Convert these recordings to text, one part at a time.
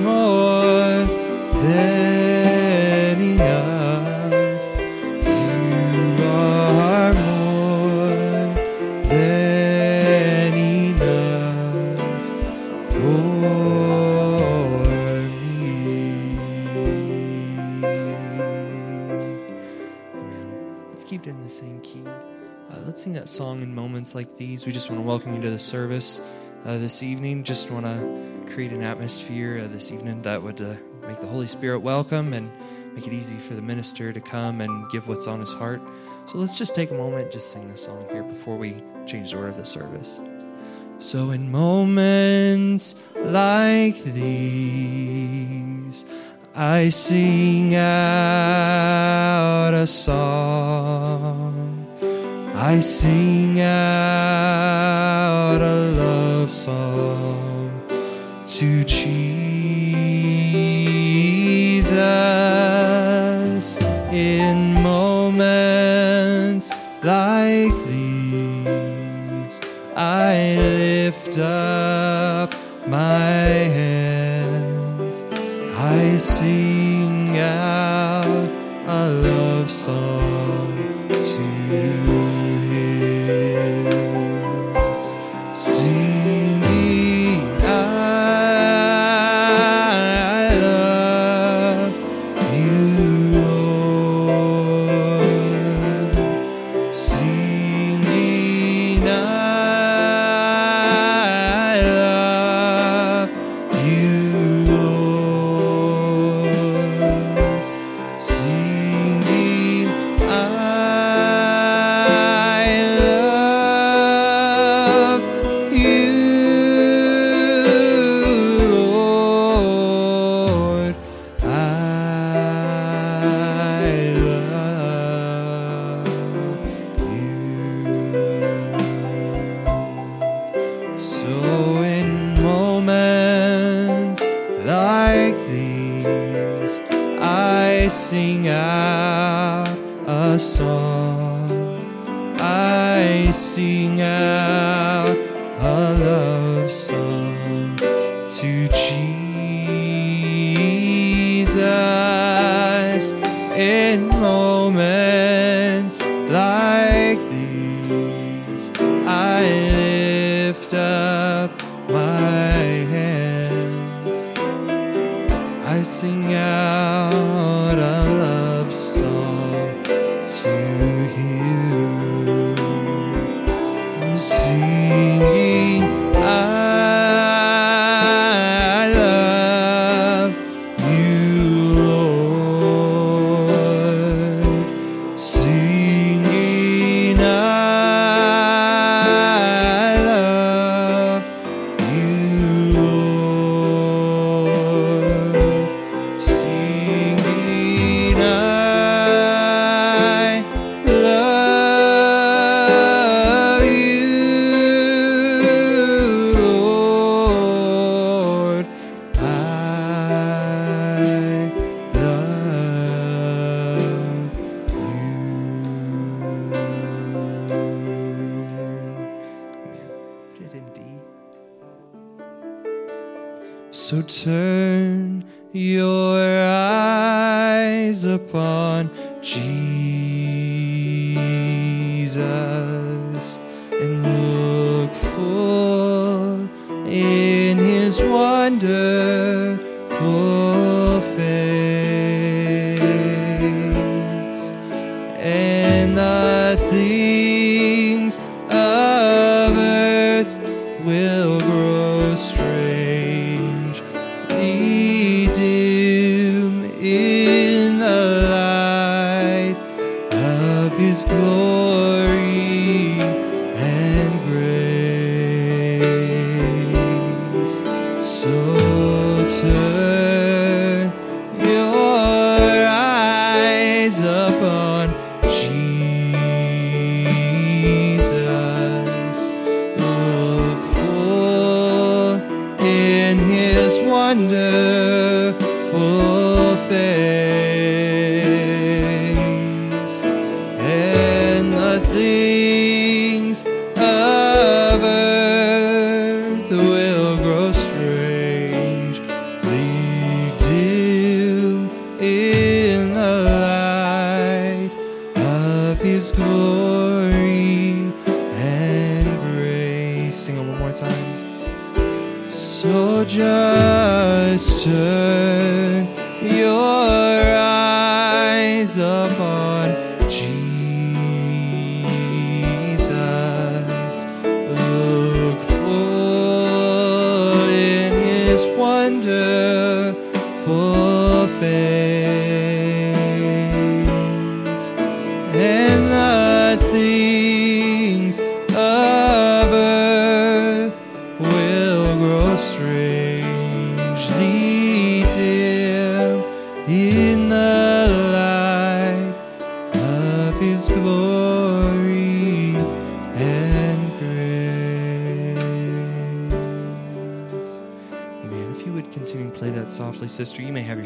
more than enough. You are more than enough for me. Let's keep it in the same key. Uh, let's sing that song in moments like these. We just want to welcome you to the service uh, this evening. Just want to create an atmosphere uh, this evening that would uh, make the Holy Spirit welcome and make it easy for the minister to come and give what's on his heart. So let's just take a moment, just sing this song here before we change the order of the service. So, in moments like these, I sing out a song. I sing out a love song to Jesus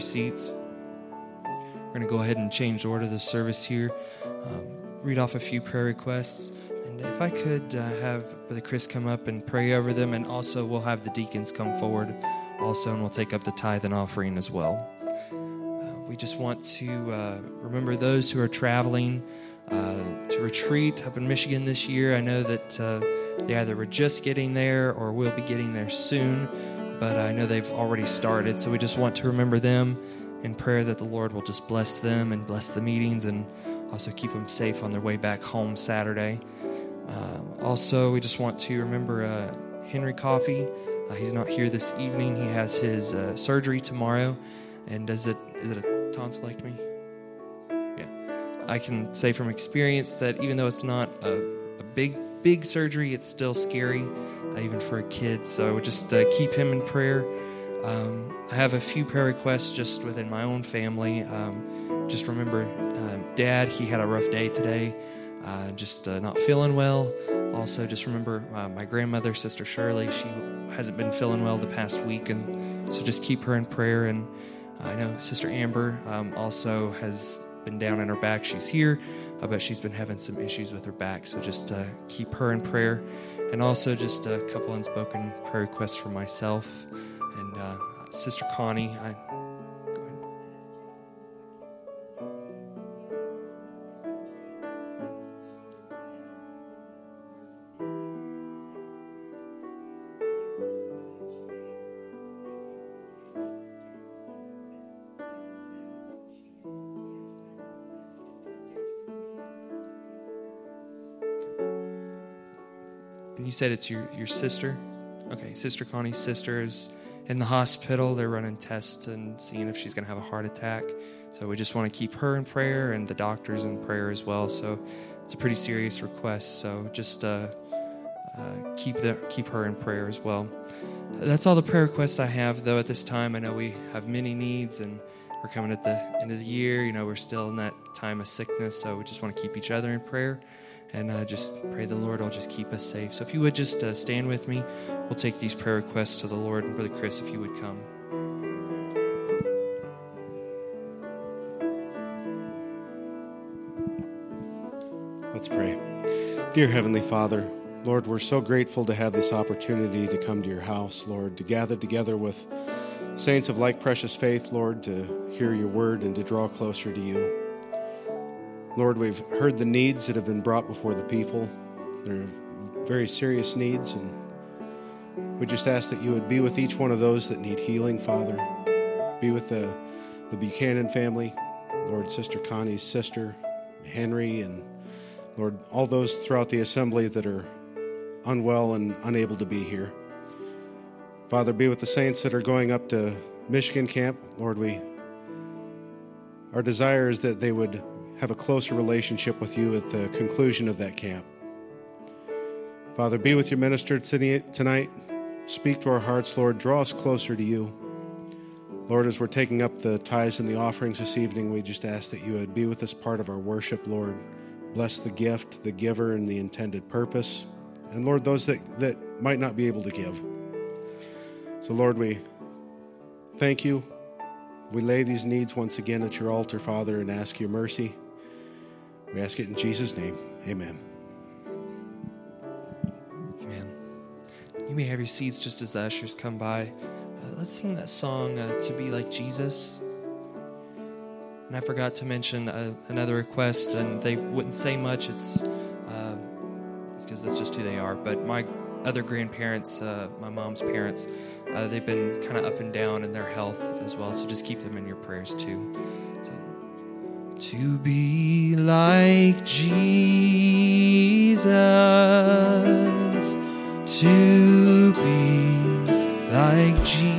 seats. We're going to go ahead and change the order of the service here. Um, read off a few prayer requests. And if I could uh, have Brother Chris come up and pray over them, and also we'll have the deacons come forward also, and we'll take up the tithe and offering as well. Uh, we just want to uh, remember those who are traveling uh, to retreat up in Michigan this year. I know that uh, they either were just getting there or will be getting there soon, but I know they've already started. So we just want to remember them in prayer that the Lord will just bless them and bless the meetings and also keep them safe on their way back home Saturday. Um, also, we just want to remember uh, Henry Coffey. Uh, he's not here this evening. He has his uh, surgery tomorrow. And is it is it a tonsillectomy? Yeah. I can say from experience that even though it's not a, a big big surgery, it's still scary, uh, even for a kid. So I would just uh, keep him in prayer. Um, I have a few prayer requests just within my own family. Um, just remember, um, Dad, he had a rough day today, uh, just uh, not feeling well. Also, just remember uh, my grandmother, Sister Shirley, she hasn't been feeling well the past week, and so just keep her in prayer. And I know Sister Amber um, also has been down in her back. She's here, uh, bet she's been having some issues with her back, so just uh, keep her in prayer. And also, just a couple unspoken prayer requests for myself and uh, Sister Connie. I, said it's your, your sister? Okay, Sister Connie's sister is in the hospital. They're running tests and seeing if she's going to have a heart attack. So we just want to keep her in prayer and the doctors in prayer as well. So it's a pretty serious request. So just uh, uh, keep the, keep her in prayer as well. That's all the prayer requests I have, though, at this time. I know we have many needs and we're coming at the end of the year. You know, we're still in that time of sickness. So we just want to keep each other in prayer and uh, just pray the Lord will just keep us safe. So if you would just uh, stand with me, we'll take these prayer requests to the Lord. And Brother Chris, if you would come. Let's pray. Dear Heavenly Father, Lord, we're so grateful to have this opportunity to come to your house, Lord, to gather together with saints of like precious faith, Lord, to hear your word and to draw closer to you. Lord, we've heard the needs that have been brought before the people. They're very serious needs, and we just ask that you would be with each one of those that need healing, Father. Be with the, the Buchanan family, Lord, Sister Connie's sister, Henry, and Lord, all those throughout the assembly that are unwell and unable to be here. Father, be with the saints that are going up to Michigan camp. Lord, we our desire is that they would have a closer relationship with you at the conclusion of that camp. Father, be with your minister tonight. Speak to our hearts, Lord. Draw us closer to you. Lord, as we're taking up the tithes and the offerings this evening, we just ask that you would be with this part of our worship, Lord. Bless the gift, the giver, and the intended purpose. And Lord, those that, that might not be able to give. So, Lord, we thank you. We lay these needs once again at your altar, Father, and ask your mercy. We ask it in Jesus' name. Amen. Amen. You may have your seats just as the ushers come by. Uh, let's sing that song, uh, To Be Like Jesus. And I forgot to mention uh, another request, and they wouldn't say much. It's uh, because that's just who they are. But my other grandparents, uh, my mom's parents, uh, they've been kind of up and down in their health as well. So just keep them in your prayers too. To be like Jesus, to be like Jesus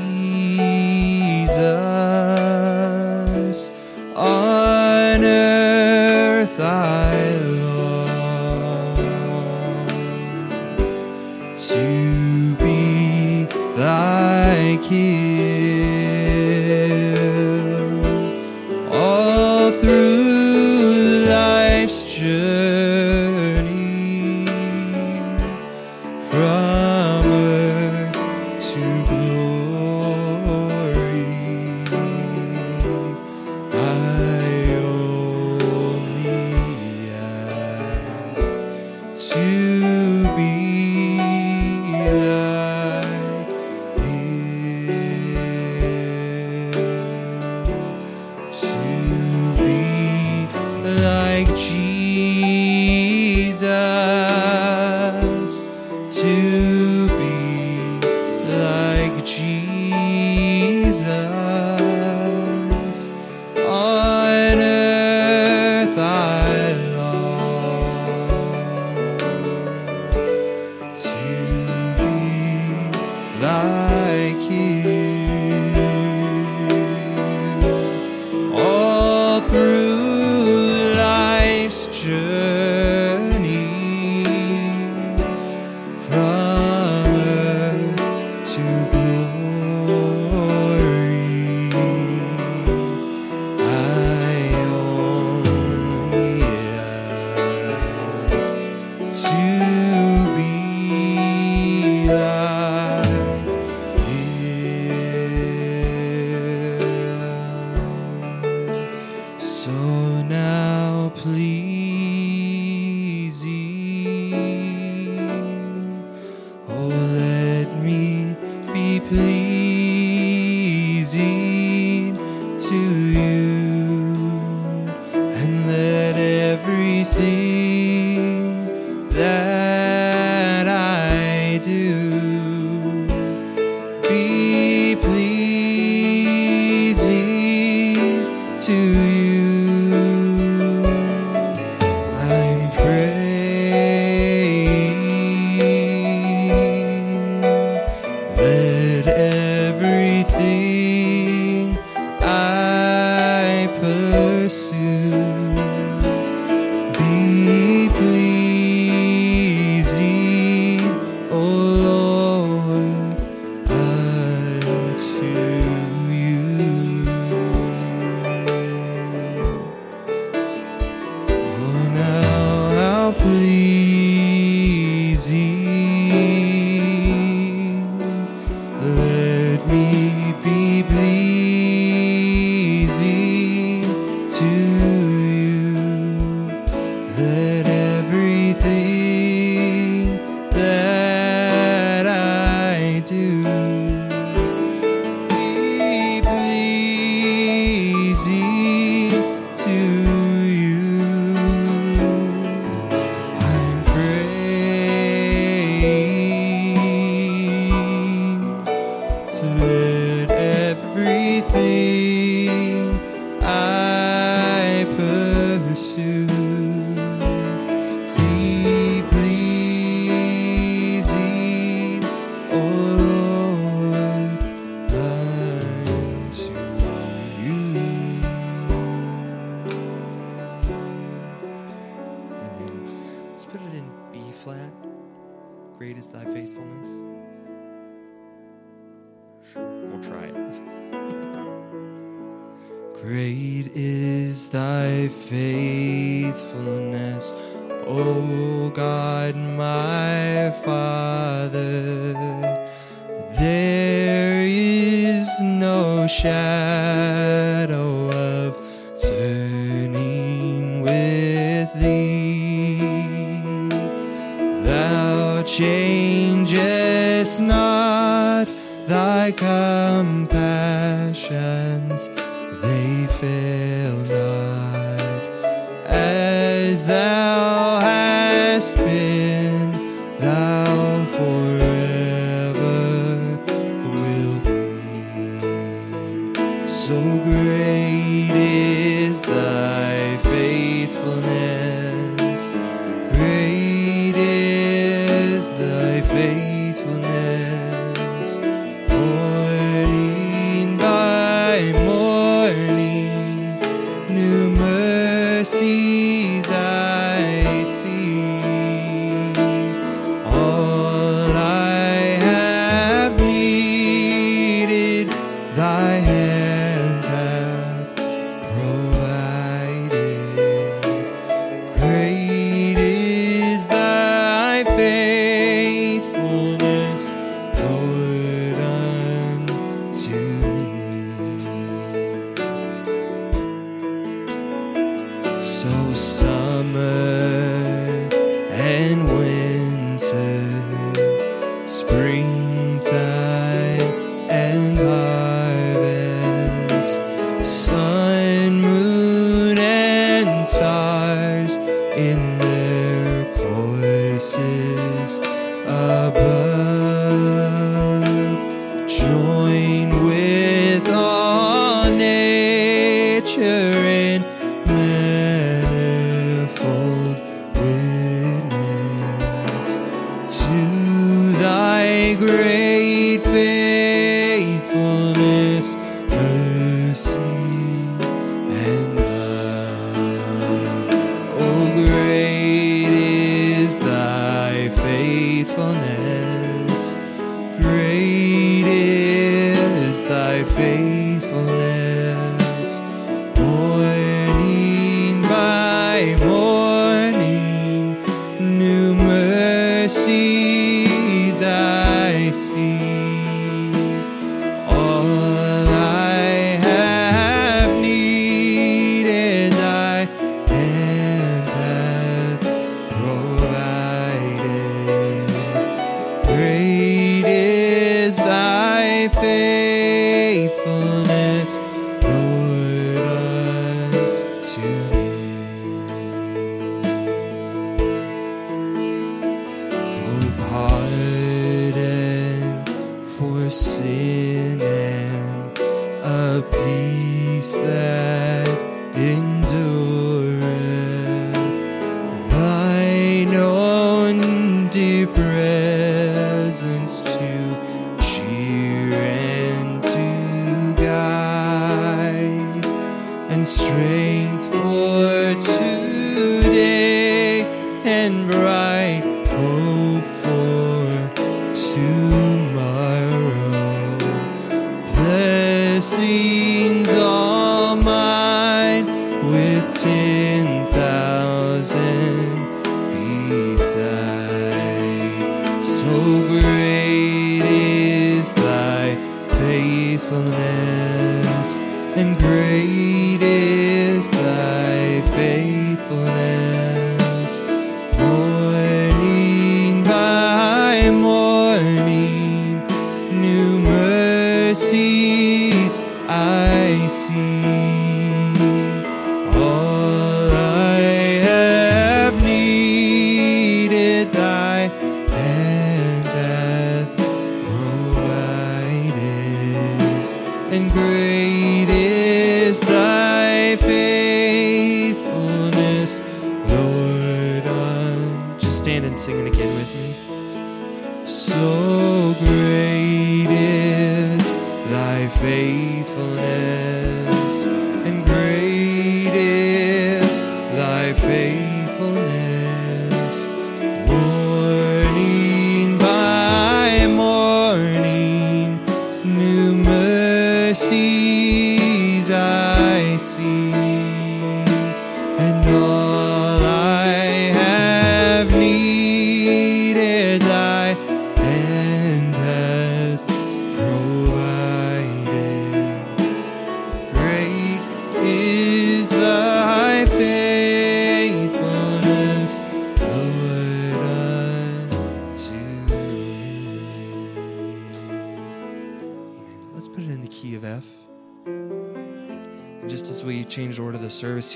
faithfulness,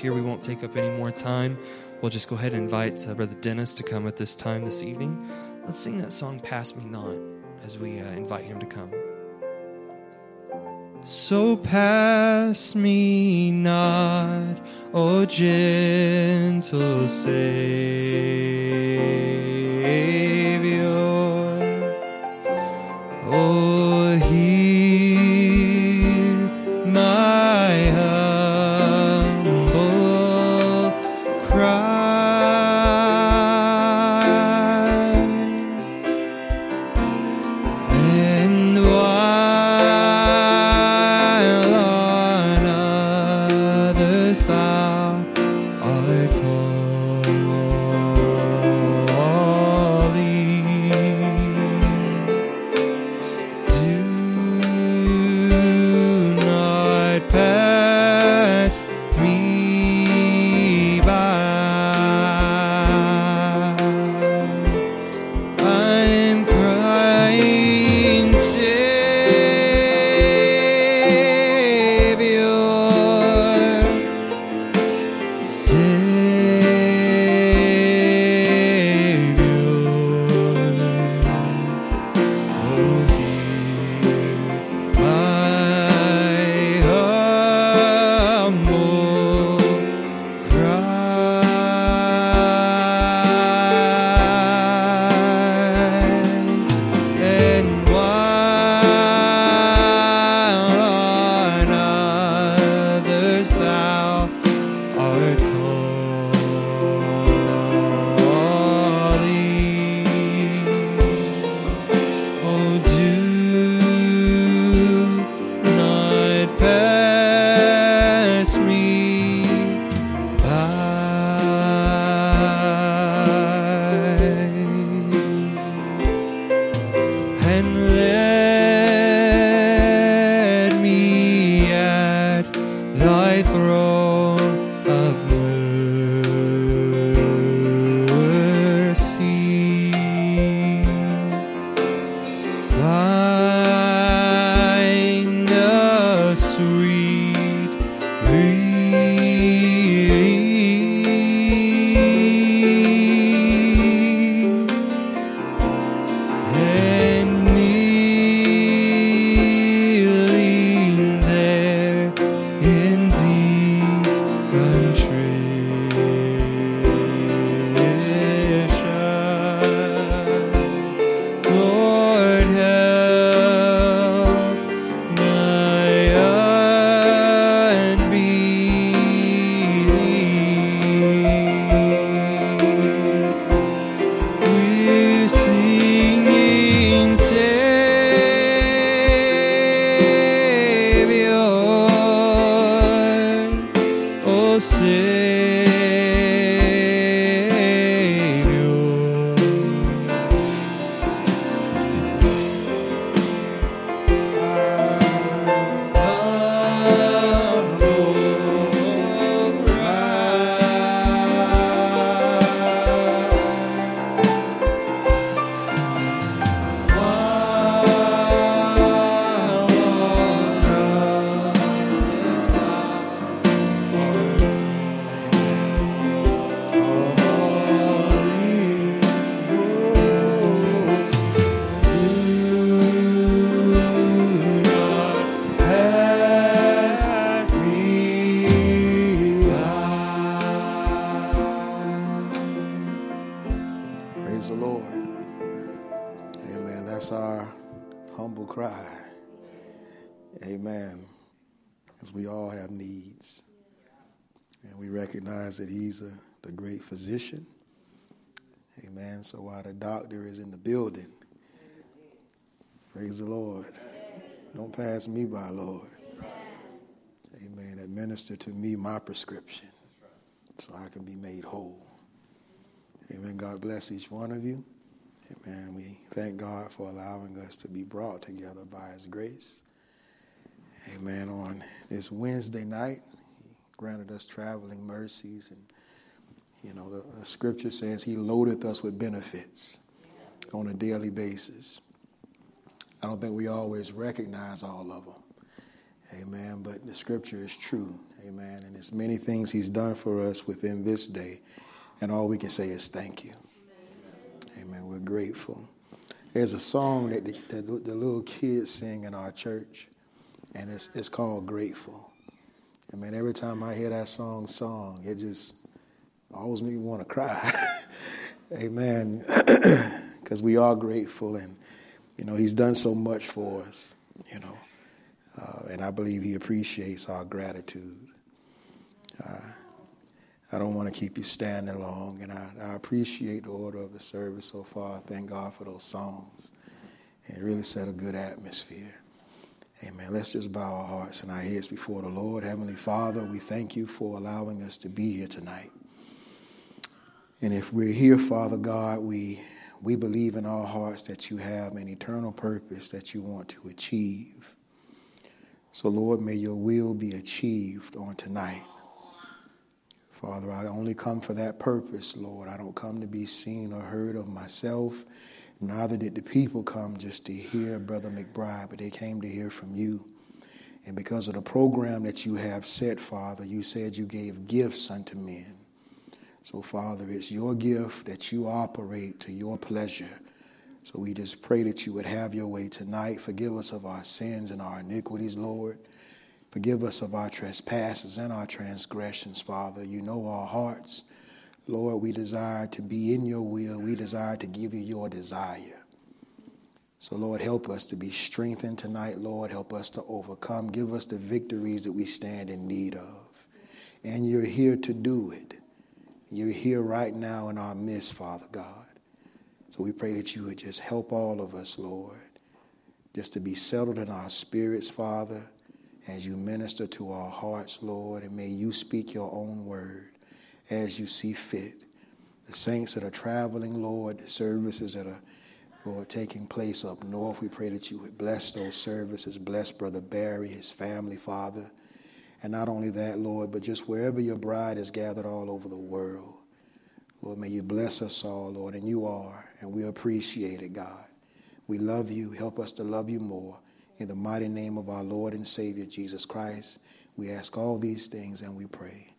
here, we won't take up any more time. We'll just go ahead and invite uh, Brother Dennis to come at this time this evening. Let's sing that song, Pass Me Not, as we uh, invite him to come. So pass me not, O gentle Savior. That He's a, the great physician. Amen. So while the doctor is in the building, praise the Lord. Don't pass me by, Lord. Amen. Administer to me my prescription. so I can be made whole. Amen. God bless each one of you. Amen. We thank God for allowing us to be brought together by His grace. Amen. On this Wednesday night, granted us traveling mercies. And, you know, the, the scripture says He loadeth us with benefits on a daily basis. I don't think we always recognize all of them. Amen. But the scripture is true. Amen. And there's many things He's done for us within this day. And all we can say is thank you. Amen. We're grateful. There's a song that the, the, the little kids sing in our church, and it's, it's called Grateful. I mean, every time I hear that song song, it just always makes me want to cry. Amen. Because we are grateful, and, you know, He's done so much for us, you know. Uh, and I believe He appreciates our gratitude. Uh, I don't want to keep you standing long, and I, I, appreciate the order of the service so far. Thank God for those songs. It really set a good atmosphere. Amen. Let's just bow our hearts and our heads before the Lord. Heavenly Father, we thank you for allowing us to be here tonight. And if we're here, Father God, we, we believe in our hearts that you have an eternal purpose that you want to achieve. So, Lord, may your will be achieved on tonight. Father, I only come for that purpose, Lord. I don't come to be seen or heard of myself. Neither did the people come just to hear Brother McBride, but they came to hear from you. And because of the program that you have set, Father, you said you gave gifts unto men. So, Father, it's your gift that you operate to your pleasure. So we just pray that you would have your way tonight. Forgive us of our sins and our iniquities, Lord. Forgive us of our trespasses and our transgressions, Father. You know our hearts. Lord, we desire to be in your will. We desire to give you your desire. So, Lord, help us to be strengthened tonight, Lord. Help us to overcome. Give us the victories that we stand in need of. And you're here to do it. You're here right now in our midst, Father God. So we pray that you would just help all of us, Lord, just to be settled in our spirits, Father as you minister to our hearts, Lord, and may you speak your own word as you see fit. The saints that are traveling, Lord, the services that are, Lord, taking place up north, we pray that you would bless those services, bless Brother Barry, his family, Father. And not only that, Lord, but just wherever your bride is gathered all over the world. Lord, may you bless us all, Lord, and you are, and we appreciate it, God. We love you. Help us to love you more. In the mighty name of our Lord and Savior, Jesus Christ, we ask all these things and we pray.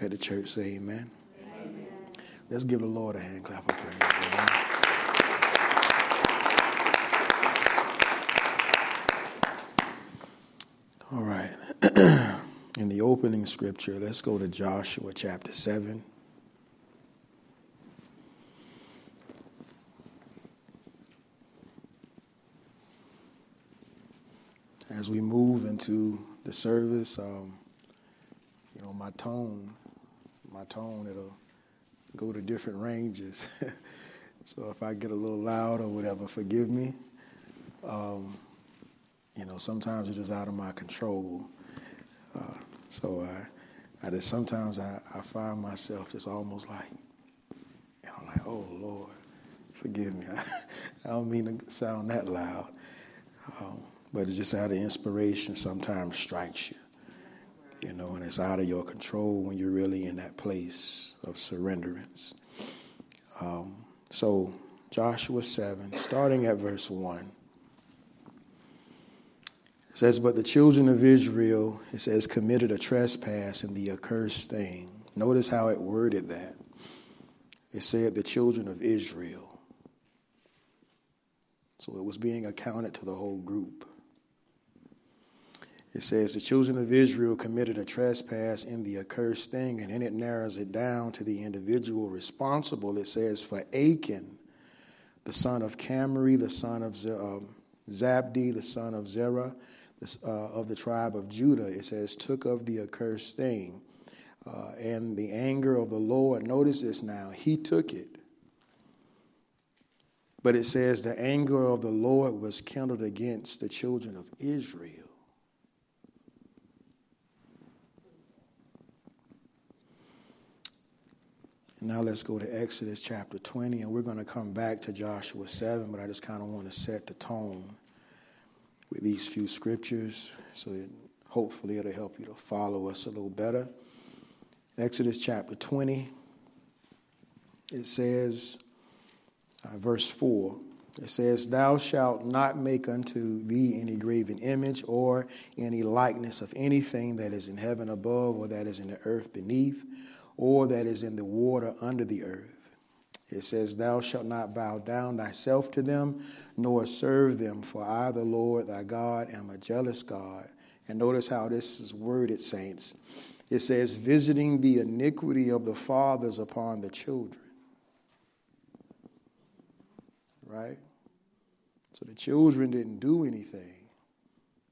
Let the church say amen. amen. Let's give the Lord a hand clap of praise. All right. In the opening scripture, let's go to Joshua chapter 7. as we move into the service, um, you know, my tone, my tone, it'll go to different ranges. so if I get a little loud or whatever, forgive me. Um, you know, sometimes it's just out of my control. Uh, so I, I just sometimes I, I find myself just almost like, I'm like, oh Lord, forgive me. I don't mean to sound that loud. Um, but it's just out of inspiration sometimes strikes you. You know, and it's out of your control when you're really in that place of surrenderance. Um, so, Joshua 7, starting at verse 1. It says, But the children of Israel, it says, committed a trespass in the accursed thing. Notice how it worded that. It said, the children of Israel. So it was being accounted to the whole group. It says the children of Israel committed a trespass in the accursed thing, and then it narrows it down to the individual responsible. It says for Achan, the son of Carmi, the son of um, Zabdi, the son of Zerah, uh, of the tribe of Judah. It says took of the accursed thing, uh, and the anger of the Lord. Notice this now. He took it. But it says the anger of the Lord was kindled against the children of Israel. Now let's go to Exodus chapter 20, and we're going to come back to Joshua 7, but I just kind of want to set the tone with these few scriptures so that hopefully it'll help you to follow us a little better. Exodus chapter 20, it says, uh, verse 4, it says, Thou shalt not make unto thee any graven image or any likeness of anything that is in heaven above, or that is in the earth beneath, or that is in the water under the earth. It says, Thou shalt not bow down thyself to them, nor serve them, for I, the Lord thy God, am a jealous God. And notice how this is worded, saints. It says, visiting the iniquity of the fathers upon the children. Right? So the children didn't do anything,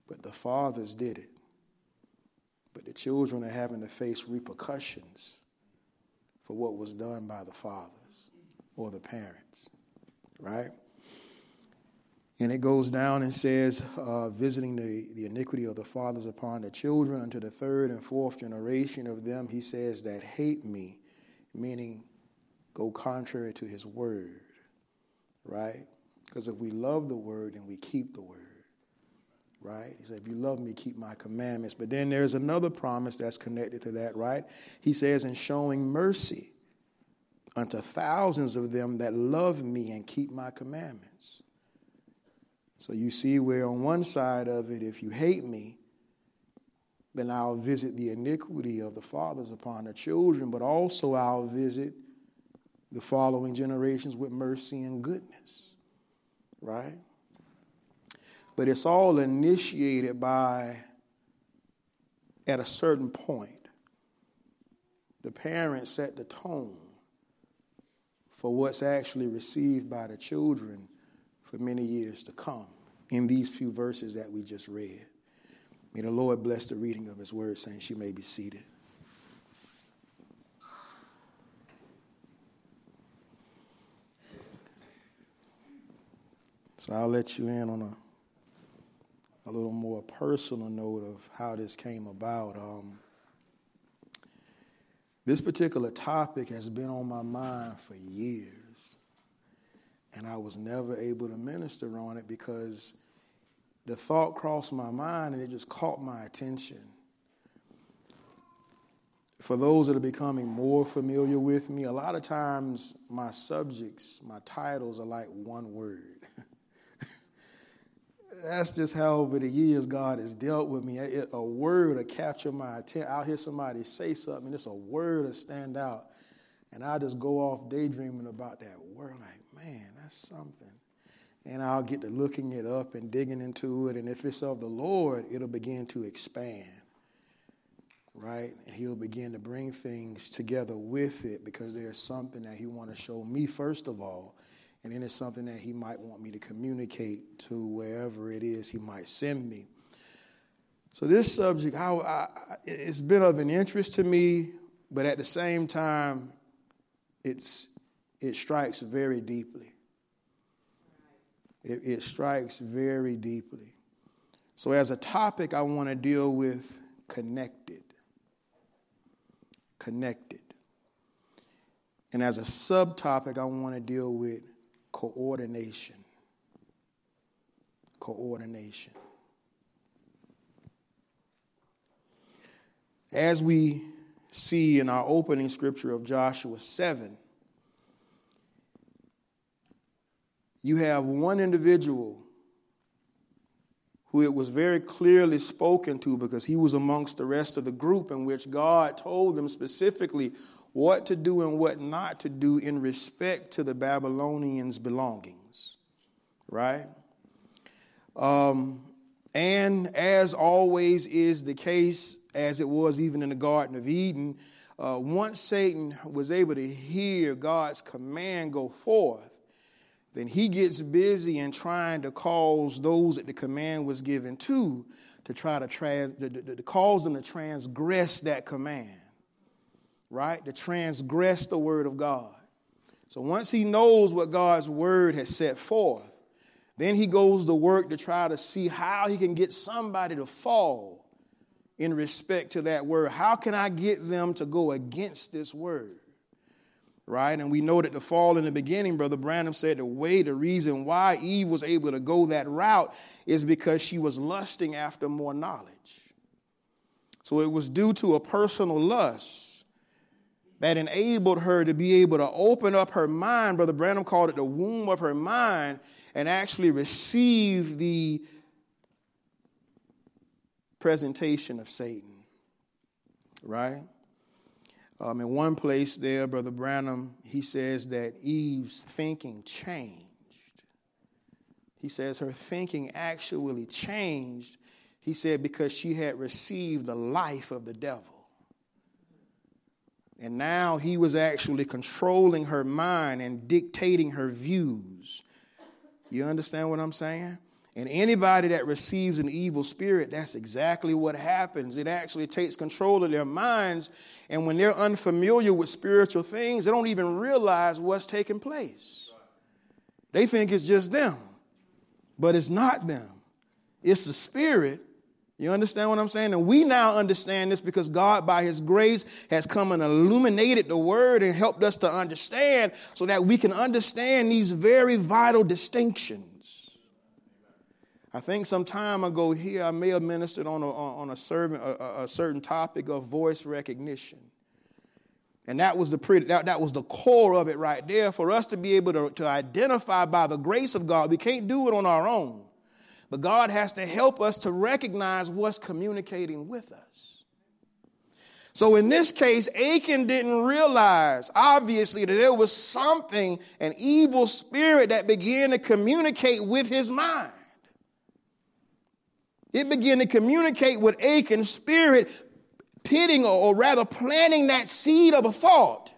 but the fathers did it. But the children are having to face repercussions for what was done by the fathers or the parents. Right? And it goes down and says, uh, visiting the, the iniquity of the fathers upon the children unto the third and fourth generation of them, he says that hate me, meaning go contrary to his word, right? Because if we love the word and we keep the word, right? He said, if you love me, keep my commandments. But then there's another promise that's connected to that, right? He says, in showing mercy unto thousands of them that love me and keep my commandments. So you see where on one side of it, if you hate me, then I'll visit the iniquity of the fathers upon the children, but also I'll visit the following generations with mercy and goodness. Right? But it's all initiated by, at a certain point, the parents set the tone for what's actually received by the children for many years to come in these few verses that we just read. May the Lord bless the reading of his word, saying she may be seated. So I'll let you in on a, a little more personal note of how this came about. Um, this particular topic has been on my mind for years and I was never able to minister on it because the thought crossed my mind and it just caught my attention. For those that are becoming more familiar with me, a lot of times my subjects, my titles are like one word. That's just how over the years God has dealt with me. a word will capture my attention. I'll hear somebody say something, it's a word to stand out. And I just go off daydreaming about that word, like, man, that's something. And I'll get to looking it up and digging into it. And if it's of the Lord, it'll begin to expand. Right? And he'll begin to bring things together with it because there's something that he want to show me first of all. And then it's something that he might want me to communicate to wherever it is he might send me. So this subject, I, I, it's been of an interest to me, but at the same time, it's, it strikes very deeply. It, it strikes very deeply. So, as a topic, I want to deal with connected. Connected. And as a subtopic, I want to deal with coordination. Coordination. As we see in our opening scripture of Joshua 7, you have one individual who it was very clearly spoken to because he was amongst the rest of the group in which God told them specifically what to do and what not to do in respect to the Babylonians' belongings. Right? Um, and as always is the case, as it was even in the Garden of Eden, uh, once Satan was able to hear God's command go forth, then he gets busy in trying to cause those that the command was given to to try to, trans, to, to, to cause them to transgress that command, right? To transgress the word of God. So once he knows what God's word has set forth, then he goes to work to try to see how he can get somebody to fall in respect to that word. How can I get them to go against this word? right? And we know that the fall in the beginning, Brother Branham said the way, the reason why Eve was able to go that route is because she was lusting after more knowledge. So it was due to a personal lust that enabled her to be able to open up her mind. Brother Branham called it the womb of her mind and actually receive the presentation of Satan, right? Um, in one place there, Brother Branham, he says that Eve's thinking changed. He says her thinking actually changed, he said, because she had received the life of the devil. And now he was actually controlling her mind and dictating her views. You understand what I'm saying? And anybody that receives an evil spirit, that's exactly what happens. It actually takes control of their minds. And when they're unfamiliar with spiritual things, they don't even realize what's taking place. They think it's just them, but it's not them, it's the spirit. You understand what I'm saying? And we now understand this because God, by His grace, has come and illuminated the Word and helped us to understand so that we can understand these very vital distinctions. I think some time ago here, I may have ministered on a, on a, certain, a, a certain topic of voice recognition. And that was the pretty, that, that was the core of it right there. For us to be able to, to identify by the grace of God, we can't do it on our own. But God has to help us to recognize what's communicating with us. So in this case, Achan didn't realize, obviously, that there was something, an evil spirit that began to communicate with his mind. It began to communicate with Achan's spirit, pitting or rather planting that seed of a thought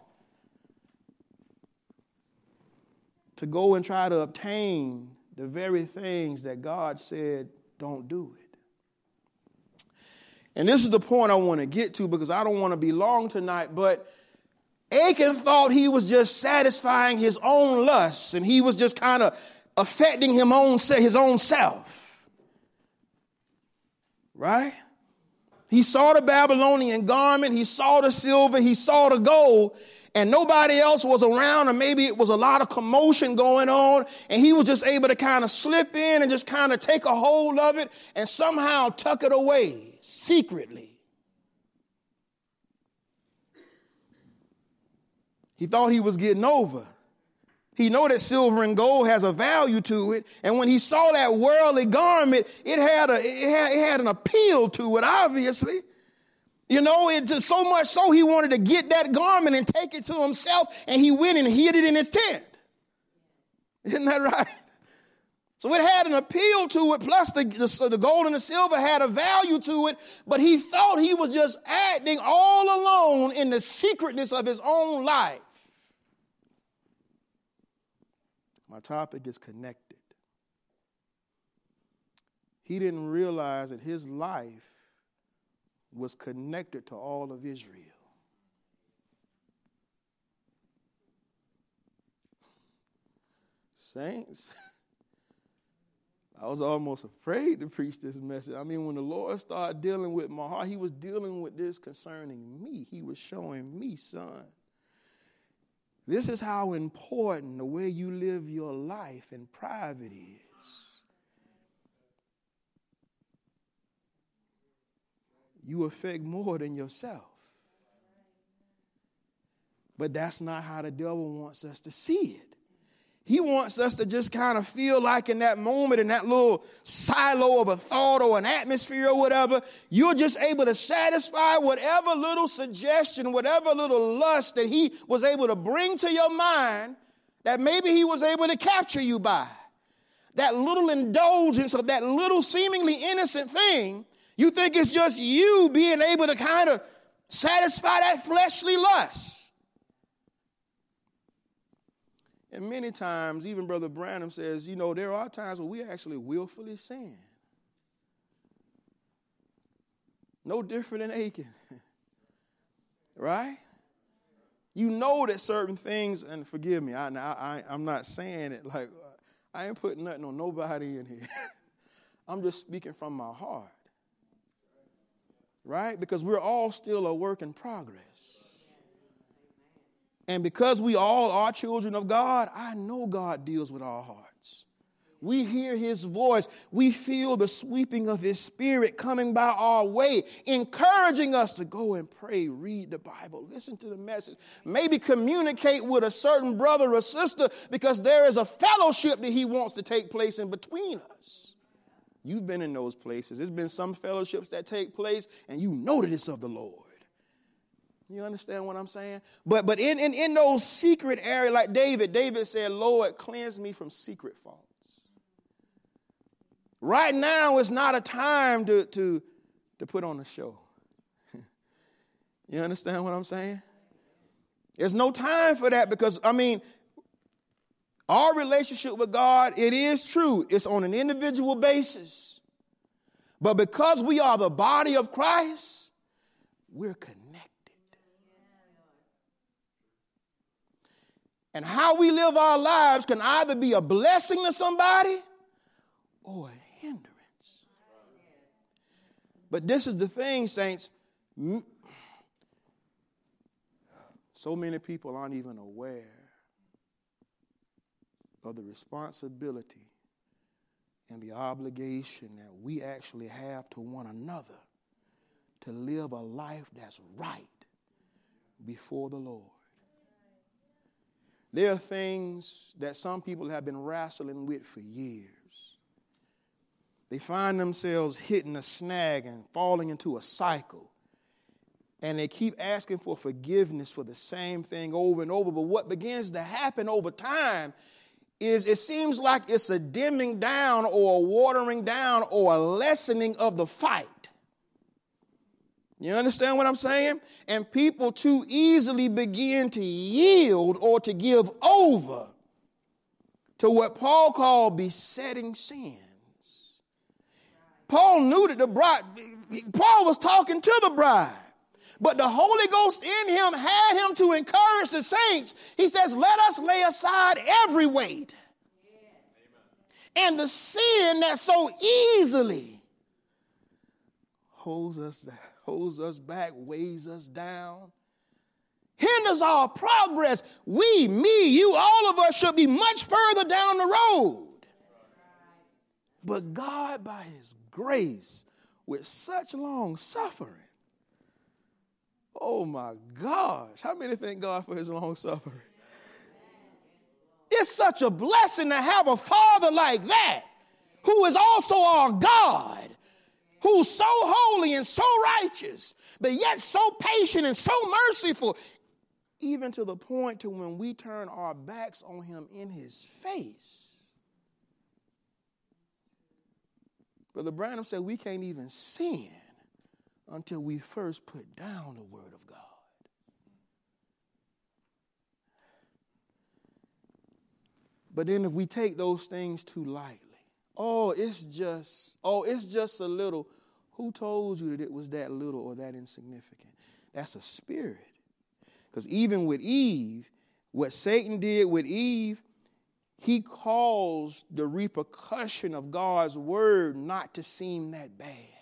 to go and try to obtain the very things that God said don't do it. And this is the point I want to get to because I don't want to be long tonight, but Achan thought he was just satisfying his own lusts and he was just kind of affecting him own, his own self right? He saw the Babylonian garment, he saw the silver, he saw the gold, and nobody else was around, or maybe it was a lot of commotion going on, and he was just able to kind of slip in and just kind of take a hold of it and somehow tuck it away secretly. He thought he was getting over. He know that silver and gold has a value to it. And when he saw that worldly garment, it had, a, it had, it had an appeal to it, obviously. You know, it's so much so he wanted to get that garment and take it to himself, and he went and hid it in his tent. Isn't that right? So it had an appeal to it, plus the, the, the, gold and the silver had a value to it, but he thought he was just acting all alone in the secretness of his own life. My topic is connected. He didn't realize that his life was connected to all of Israel. Saints, I was almost afraid to preach this message. I mean, when the Lord started dealing with my heart, He was dealing with this concerning me. He was showing me, son, this is how important the way you live your life in private is. You affect more than yourself. But that's not how the devil wants us to see it. He wants us to just kind of feel like in that moment, in that little silo of a thought or an atmosphere or whatever, you're just able to satisfy whatever little suggestion, whatever little lust that he was able to bring to your mind that maybe he was able to capture you by. That little indulgence of that little seemingly innocent thing, you think it's just you being able to kind of satisfy that fleshly lust. And many times, even Brother Branham says, you know, there are times where we actually willfully sin. No different than Achan. right? You know that certain things, and forgive me, I, I, I'm not saying it like uh, I ain't putting nothing on nobody in here. I'm just speaking from my heart. Right? Because we're all still a work in progress. And because we all are children of God, I know God deals with our hearts. We hear his voice. We feel the sweeping of his spirit coming by our way, encouraging us to go and pray, read the Bible, listen to the message, maybe communicate with a certain brother or sister because there is a fellowship that he wants to take place in between us. You've been in those places. There's been some fellowships that take place, and you know that it's of the Lord. You understand what I'm saying? But but in, in, in those secret areas, like David, David said, Lord, cleanse me from secret faults. Right now is not a time to, to, to put on a show. you understand what I'm saying? There's no time for that because, I mean, our relationship with God, it is true, it's on an individual basis. But because we are the body of Christ, we're connected. And how we live our lives can either be a blessing to somebody or a hindrance. But this is the thing, saints. So many people aren't even aware of the responsibility and the obligation that we actually have to one another to live a life that's right before the Lord. There are things that some people have been wrestling with for years. They find themselves hitting a snag and falling into a cycle. And they keep asking for forgiveness for the same thing over and over. But what begins to happen over time is it seems like it's a dimming down or a watering down or a lessening of the fight. You understand what I'm saying? And people too easily begin to yield or to give over to what Paul called besetting sins. Paul knew that the bride, Paul was talking to the bride. But the Holy Ghost in him had him to encourage the saints. He says, Let us lay aside every weight and the sin that so easily holds us holds us back, weighs us down, hinders our progress. We, me, you, all of us should be much further down the road. But God, by His grace, with such long suffering, oh my gosh, how many thank God for His long suffering? It's such a blessing to have a father like that who is also our God who's so holy and so righteous, but yet so patient and so merciful, even to the point to when we turn our backs on him in his face. Brother Branham said we can't even sin until we first put down the word of God. But then if we take those things too lightly, Oh, it's just, oh, it's just a little. Who told you that it was that little or that insignificant? That's a spirit. Because even with Eve, what Satan did with Eve, he caused the repercussion of God's word not to seem that bad.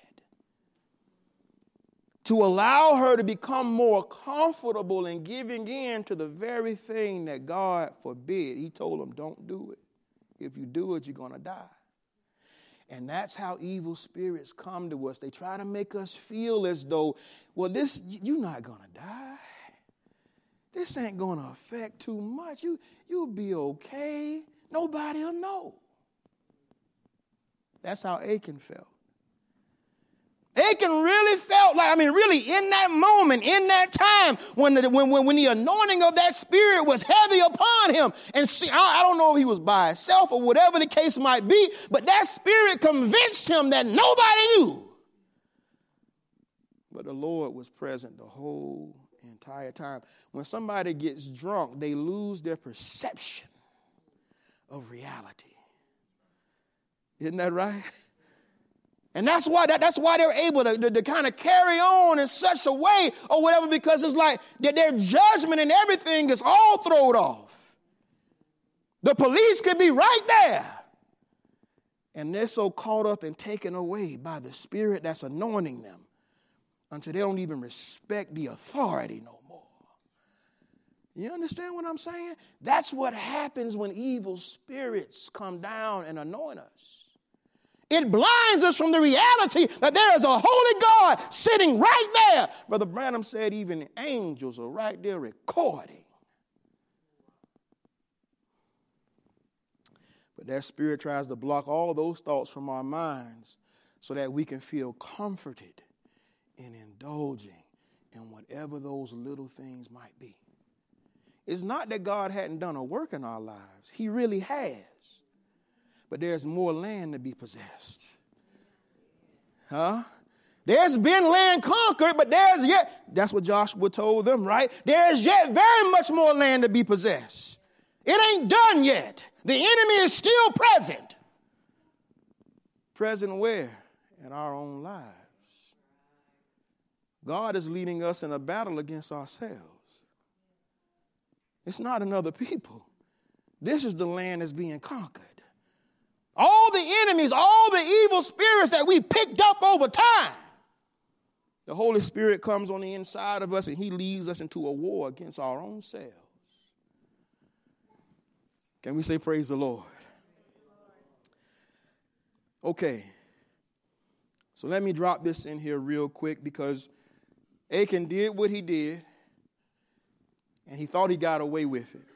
To allow her to become more comfortable in giving in to the very thing that God forbid. He told him, Don't do it. If you do it, you're going to die. And that's how evil spirits come to us. They try to make us feel as though, well, this, you're not going to die. This ain't going to affect too much. You, you'll be okay. Nobody will know. That's how Achan felt. Achan really felt like, I mean, really in that moment, in that time, when the, when, when, when the anointing of that spirit was heavy upon him. And see, I, I don't know if he was by himself or whatever the case might be, but that spirit convinced him that nobody knew. But the Lord was present the whole entire time. When somebody gets drunk, they lose their perception of reality. Isn't that right? And that's why that, that's why they're able to, to, to kind of carry on in such a way or whatever, because it's like that their judgment and everything is all thrown off. The police could be right there. And they're so caught up and taken away by the spirit that's anointing them until they don't even respect the authority no more. You understand what I'm saying? That's what happens when evil spirits come down and anoint us. It blinds us from the reality that there is a holy God sitting right there. Brother Branham said even angels are right there recording. But that spirit tries to block all those thoughts from our minds so that we can feel comforted in indulging in whatever those little things might be. It's not that God hadn't done a work in our lives, He really has but there's more land to be possessed. Huh? There's been land conquered, but there's yet, that's what Joshua told them, right? There's yet very much more land to be possessed. It ain't done yet. The enemy is still present. Present where? In our own lives. God is leading us in a battle against ourselves. It's not in other people. This is the land that's being conquered. All the enemies, all the evil spirits that we picked up over time. The Holy Spirit comes on the inside of us and He leads us into a war against our own selves. Can we say, Praise the Lord? Okay. So let me drop this in here real quick because Achan did what he did and he thought he got away with it.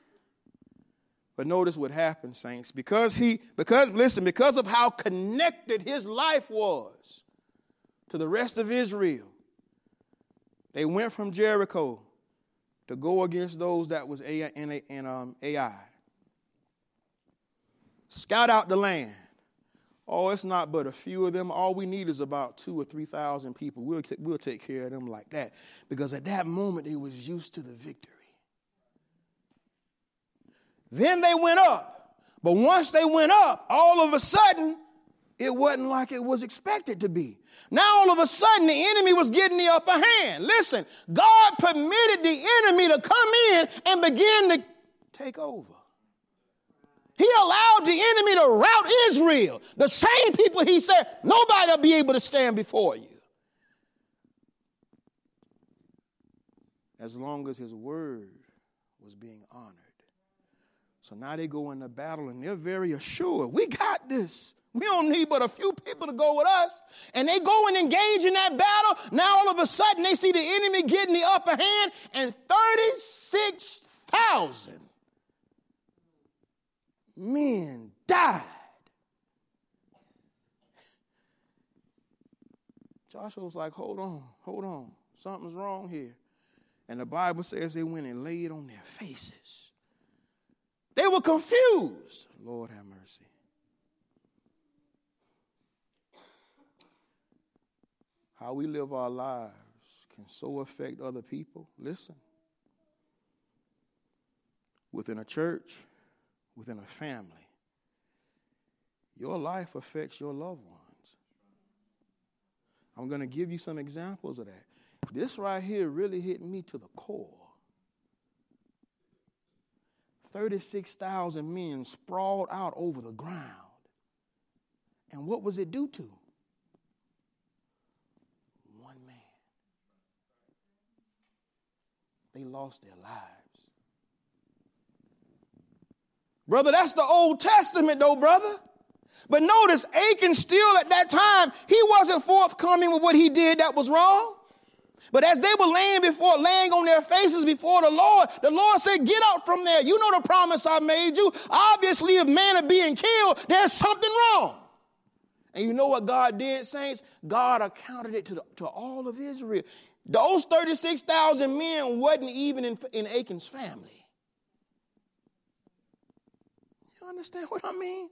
But notice what happened, saints. Because he, because, listen, because of how connected his life was to the rest of Israel, they went from Jericho to go against those that was in, in um, Ai. Scout out the land. Oh, it's not but a few of them. All we need is about two or three thousand people. We'll, we'll take care of them like that. Because at that moment, they was used to the victory. Then they went up. But once they went up, all of a sudden, it wasn't like it was expected to be. Now, all of a sudden, the enemy was getting the upper hand. Listen, God permitted the enemy to come in and begin to take over. He allowed the enemy to rout Israel. The same people he said, nobody will be able to stand before you. As long as his word was being honored. So now they go into battle and they're very assured. We got this. We don't need but a few people to go with us. And they go and engage in that battle. Now all of a sudden they see the enemy getting the upper hand and 36,000 men died. Joshua was like, hold on, hold on. Something's wrong here. And the Bible says they went and laid on their faces. They were confused. Lord have mercy. How we live our lives can so affect other people. Listen. Within a church, within a family, your life affects your loved ones. I'm going to give you some examples of that. This right here really hit me to the core. 36,000 men sprawled out over the ground. And what was it due to? One man. They lost their lives. Brother, that's the Old Testament, though, brother. But notice, Achan still at that time, he wasn't forthcoming with what he did that was wrong. But as they were laying before, laying on their faces before the Lord, the Lord said, Get out from there. You know the promise I made you. Obviously, if men are being killed, there's something wrong. And you know what God did, saints? God accounted it to, the, to all of Israel. Those 36,000 men wasn't even in, in Achan's family. You understand what I mean?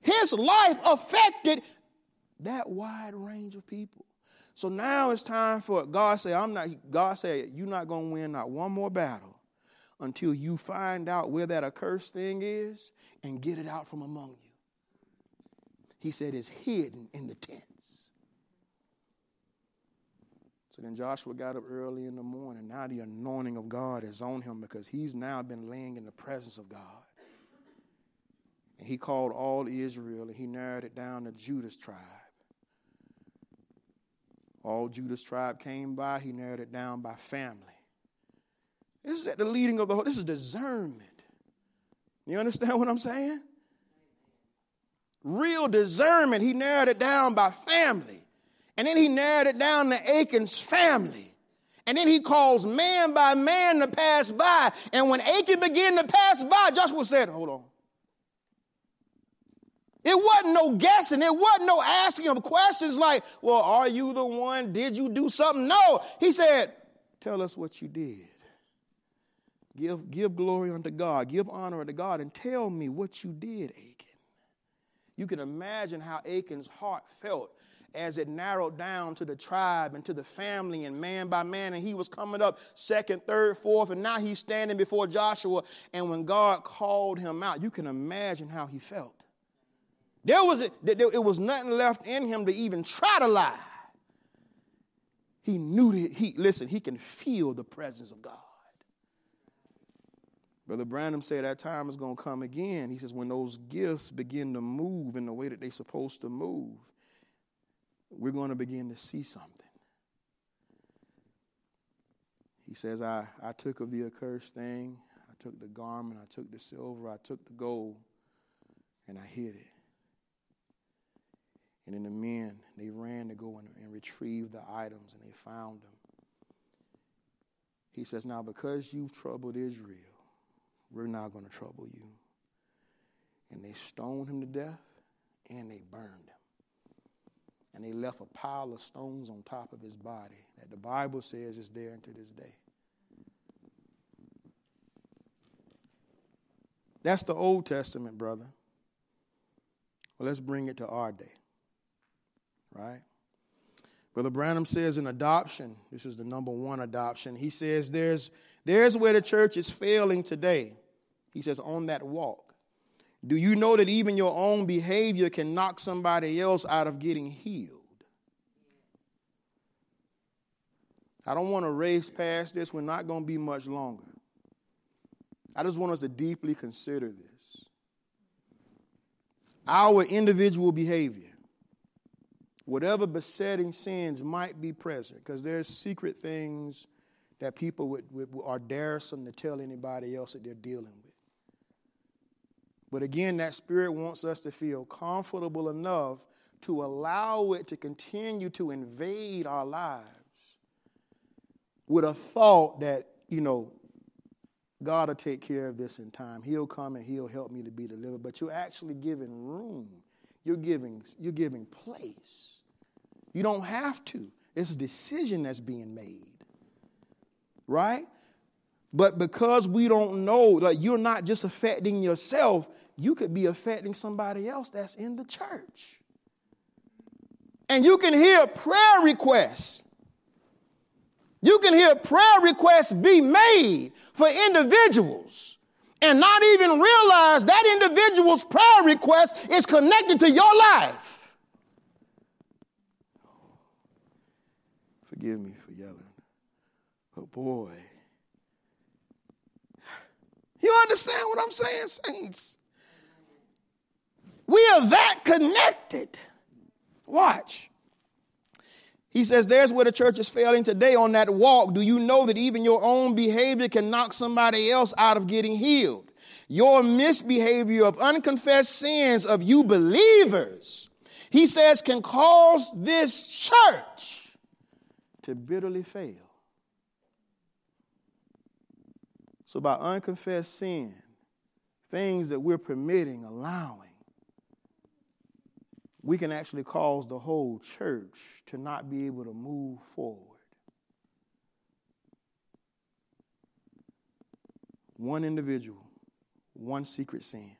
His life affected that wide range of people. So now it's time for God say, I'm not, God said, you're not to win not one more battle until you find out where that accursed thing is and get it out from among you. He said it's hidden in the tents. So then Joshua got up early in the morning. Now the anointing of God is on him because he's now been laying in the presence of God. And he called all Israel and he narrowed it down to Judah's tribe. All Judah's tribe came by, he narrowed it down by family. This is at the leading of the whole. This is discernment. You understand what I'm saying? Real discernment. He narrowed it down by family. And then he narrowed it down to Achan's family. And then he calls man by man to pass by. And when Achan began to pass by, Joshua said, Hold on. It wasn't no guessing. It wasn't no asking of questions like, Well, are you the one? Did you do something? No. He said, Tell us what you did. Give, give glory unto God. Give honor unto God. And tell me what you did, Achan. You can imagine how Achan's heart felt as it narrowed down to the tribe and to the family and man by man. And he was coming up second, third, fourth, and now he's standing before Joshua. And when God called him out, you can imagine how he felt. There was, it was nothing left in him to even try to lie. He knew that he, listen, he can feel the presence of God. Brother Branham said that time is going to come again. He says, when those gifts begin to move in the way that they're supposed to move, we're going to begin to see something. He says, I, I took of the accursed thing, I took the garment, I took the silver, I took the gold, and I hid it. And then the men, they ran to go and, and retrieve the items, and they found them. He says, Now, because you've troubled Israel, we're not going to trouble you. And they stoned him to death and they burned him. And they left a pile of stones on top of his body that the Bible says is there unto this day. That's the Old Testament, brother. Well, let's bring it to our day. Right? Brother Branham says in adoption, this is the number one adoption, he says there's, there's where the church is failing today. He says, on that walk. Do you know that even your own behavior can knock somebody else out of getting healed? I don't want to race past this. We're not going to be much longer. I just want us to deeply consider this. Our individual behavior, whatever besetting sins might be present, because there's secret things that people would, would, are daresome to tell anybody else that they're dealing with. But again, that spirit wants us to feel comfortable enough to allow it to continue to invade our lives with a thought that, you know, God will take care of this in time. He'll come and he'll help me to be delivered. But you're actually giving room. You're giving, you're giving place. You don't have to. It's a decision that's being made. Right? But because we don't know, like you're not just affecting yourself, you could be affecting somebody else that's in the church. And you can hear prayer requests. You can hear prayer requests be made for individuals and not even realize that individual's prayer request is connected to your life. Forgive me for yelling. But boy, you understand what I'm saying, saints? We are that connected. Watch. He says, There's where the church is failing today on that walk. Do you know that even your own behavior can knock somebody else out of getting healed? Your misbehavior of unconfessed sins of you believers, he says, can cause this church to bitterly fail. So, by unconfessed sin, things that we're permitting, allowing, we can actually cause the whole church to not be able to move forward. One individual, one secret sin.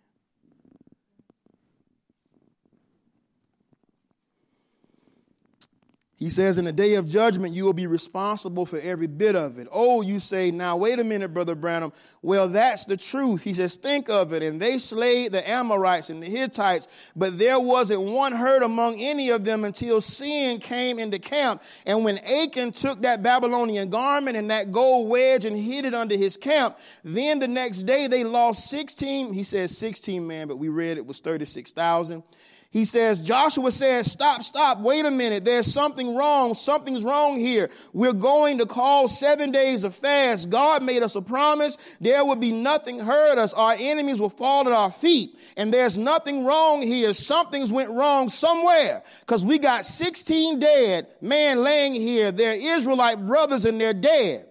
He says, In the day of judgment, you will be responsible for every bit of it. Oh, you say, now wait a minute, Brother Branham. Well, that's the truth. He says, Think of it. And they slayed the Amorites and the Hittites, but there wasn't one hurt among any of them until sin came into camp. And when Achan took that Babylonian garment and that gold wedge and hid it under his camp, then the next day they lost 16, he says 16 men, but we read it was 36,000. He says, Joshua says, stop, stop, wait a minute. There's something wrong. Something's wrong here. We're going to call seven days of fast. God made us a promise. There will be nothing hurt us. Our enemies will fall at our feet. And there's nothing wrong here. Something's went wrong somewhere because we got 16 dead men laying here. They're Israelite brothers and they're dead.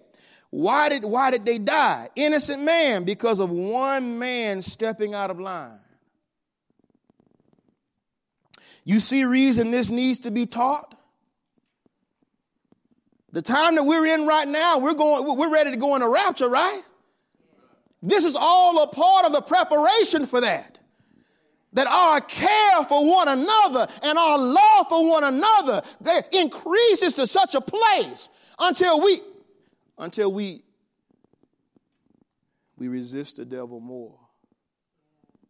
Why did, why did they die? Innocent man because of one man stepping out of line. You see reason this needs to be taught? The time that we're in right now, we're going, we're ready to go in a rapture, right? This is all a part of the preparation for that. That our care for one another and our love for one another that increases to such a place until we until we we resist the devil more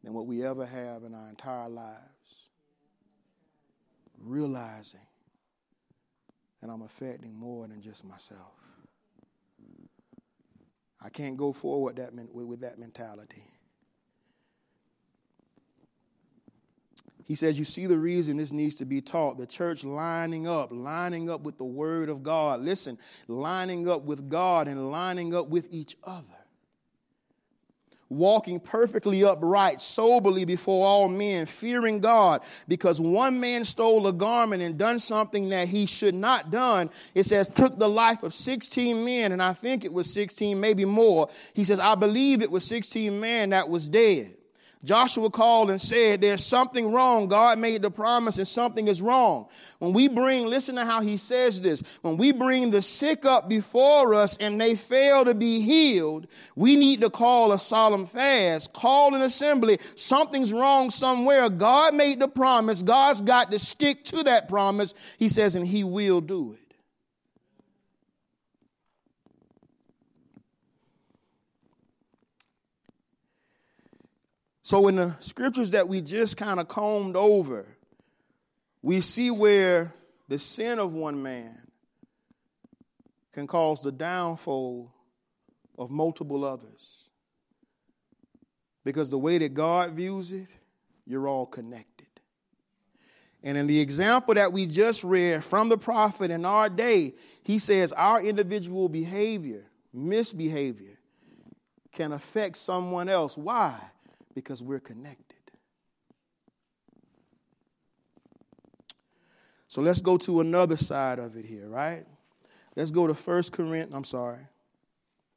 than what we ever have in our entire lives realizing that I'm affecting more than just myself. I can't go forward that, with that mentality. He says, You see the reason this needs to be taught. The church lining up, lining up with the Word of God. Listen, lining up with God and lining up with each other walking perfectly upright, soberly before all men, fearing God, because one man stole a garment and done something that he should not done. It says took the life of 16 men, and I think it was 16, maybe more. He says, I believe it was 16 men that was dead. Joshua called and said, There's something wrong. God made the promise and something is wrong. When we bring, listen to how he says this. When we bring the sick up before us and they fail to be healed, we need to call a solemn fast, call an assembly. Something's wrong somewhere. God made the promise. God's got to stick to that promise. He says, and he will do it. So, in the scriptures that we just kind of combed over, we see where the sin of one man can cause the downfall of multiple others. Because the way that God views it, you're all connected. And in the example that we just read from the prophet in our day, he says our individual behavior, misbehavior, can affect someone else. Why? Because we're connected. So let's go to another side of it here, right? Let's go to First Corinthians. I'm sorry.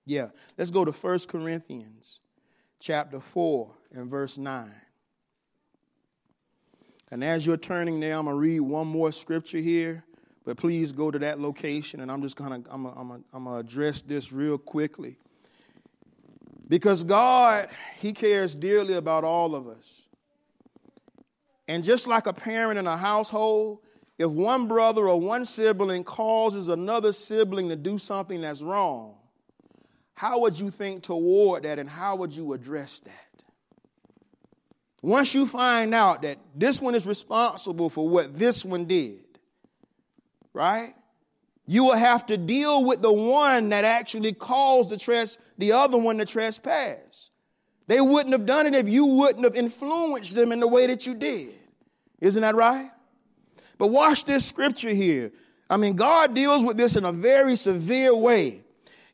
Yeah, let's go to First Corinthians chapter 4 and verse 9. And as you're turning there, I'm going to read one more scripture here, but please go to that location, and I'm just going to I'm going to address this real quickly. Because God, He cares dearly about all of us. And just like a parent in a household, if one brother or one sibling causes another sibling to do something that's wrong, how would you think toward that and how would you address that? Once you find out that this one is responsible for what this one did, right? You will have to deal with the one that actually caused the the other one to trespass. They wouldn't have done it if you wouldn't have influenced them in the way that you did. Isn't that right? But watch this scripture here. I mean, God deals with this in a very severe way.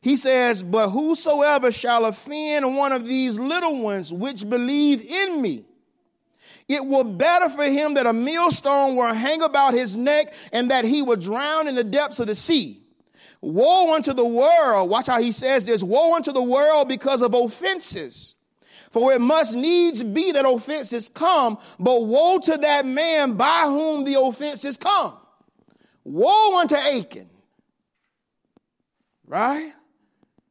He says, But whosoever shall offend one of these little ones which believe in me, it were better for him that a millstone were hang about his neck and that he were drown in the depths of the sea. Woe unto the world. Watch how he says this. Woe unto the world because of offenses. For it must needs be that offenses come, but woe to that man by whom the offenses come. Woe unto Achan. Right?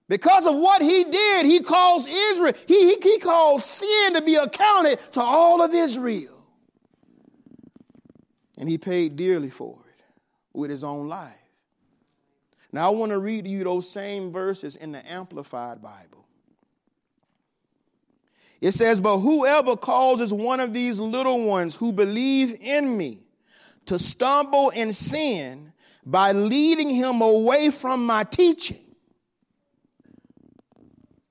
Because of what he did, he calls Israel, he, he, he calls sin to be accounted to all of Israel. And he paid dearly for it with his own life. Now, I want to read to you those same verses in the Amplified Bible. It says, But whoever causes one of these little ones who believe in me to stumble in sin by leading him away from my teaching,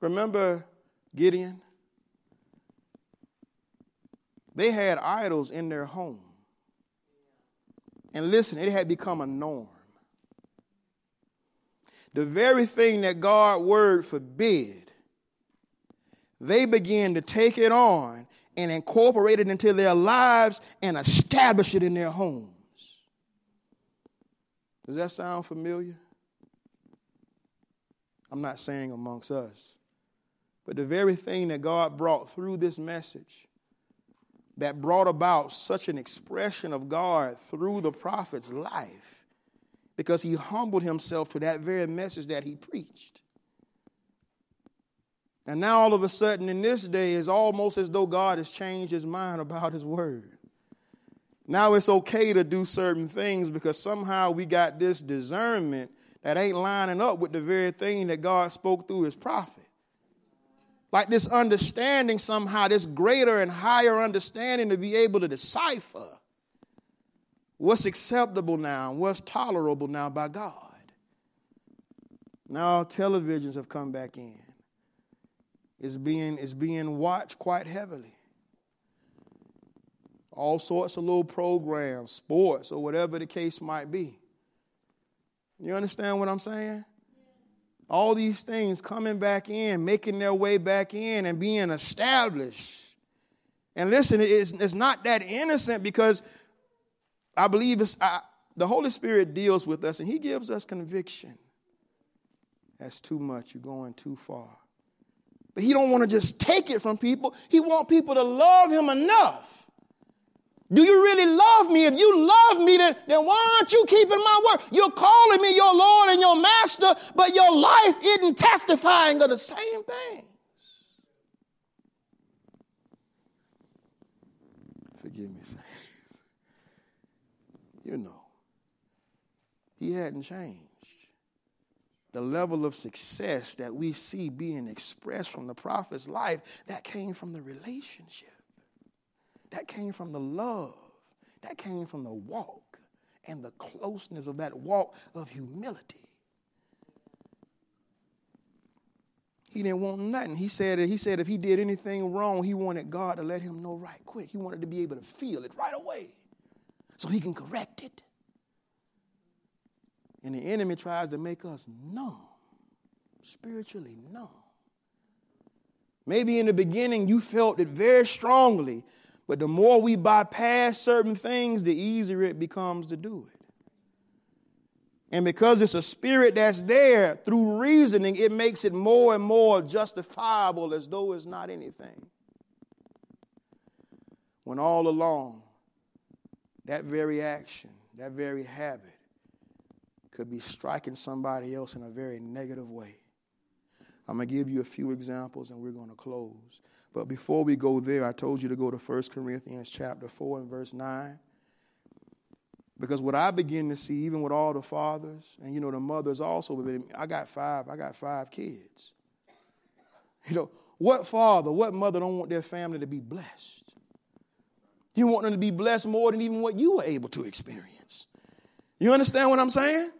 Remember Gideon? They had idols in their home. And listen, it had become a norm. The very thing that God's word forbid, they began to take it on and incorporate it into their lives and establish it in their homes. Does that sound familiar? I'm not saying amongst us, but the very thing that God brought through this message that brought about such an expression of God through the prophet's life because he humbled himself to that very message that he preached. And now, all of a sudden, in this day, it's almost as though God has changed his mind about his word. Now it's okay to do certain things because somehow we got this discernment that ain't lining up with the very thing that God spoke through his prophet. Like this understanding somehow, this greater and higher understanding to be able to decipher what's acceptable now and what's tolerable now by God. Now televisions have come back in. It's being, it's being watched quite heavily. All sorts of little programs, sports, or whatever the case might be. You understand what I'm saying? All these things coming back in, making their way back in, and being established. And listen, it's, it's not that innocent because I believe it's, I, the Holy Spirit deals with us and He gives us conviction. That's too much. You're going too far. But He don't want to just take it from people. He want people to love Him enough. Do you really love me? If you love me, then, then why aren't you keeping my word? You're calling me your Lord and your master, but your life isn't testifying of the same things. Forgive me, saints. You know, he hadn't changed. The level of success that we see being expressed from the prophet's life, that came from the relationship. That came from the love. That came from the walk and the closeness of that walk of humility. He didn't want nothing. He said, he said if he did anything wrong, he wanted God to let him know right quick. He wanted to be able to feel it right away so he can correct it. And the enemy tries to make us numb, spiritually numb. Maybe in the beginning you felt it very strongly, but the more we bypass certain things, the easier it becomes to do it. And because it's a spirit that's there through reasoning, it makes it more and more justifiable as though it's not anything. When all along, that very action, that very habit, could be striking somebody else in a very negative way. I'm going to give you a few examples and we're going to close. But before we go there, I told you to go to 1 Corinthians chapter 4 and verse 9. Because what I begin to see, even with all the fathers and you know the mothers also, I got five, I got five kids. You know, what father, what mother don't want their family to be blessed? You want them to be blessed more than even what you were able to experience. You understand what I'm saying?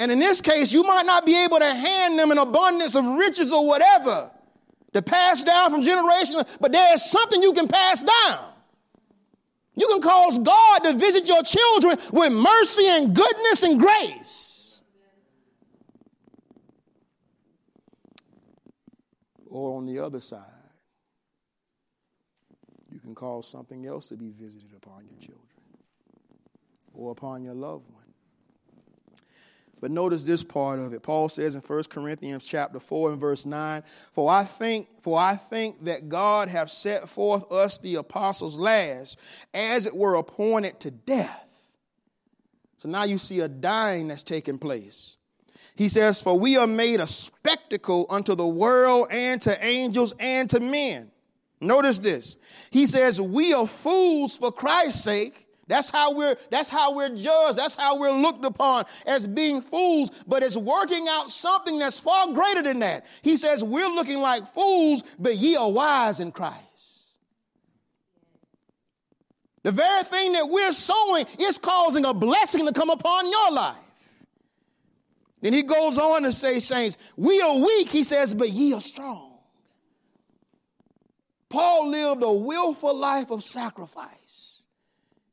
And in this case, you might not be able to hand them an abundance of riches or whatever to pass down from generation, but there is something you can pass down. You can cause God to visit your children with mercy and goodness and grace. Or on the other side, you can cause something else to be visited upon your children or upon your loved one. But notice this part of it. Paul says in 1 Corinthians chapter 4 and verse 9, For I think, for I think that God have set forth us the apostles last, as it were appointed to death. So now you see a dying that's taking place. He says, For we are made a spectacle unto the world and to angels and to men. Notice this. He says, We are fools for Christ's sake that's how we're that's how we're judged. That's how we're looked upon as being fools, but it's working out something that's far greater than that. He says we're looking like fools, but ye are wise in Christ. The very thing that we're sowing is causing a blessing to come upon your life. Then he goes on to say, Saints, we are weak, he says, but ye are strong. Paul lived a willful life of sacrifice.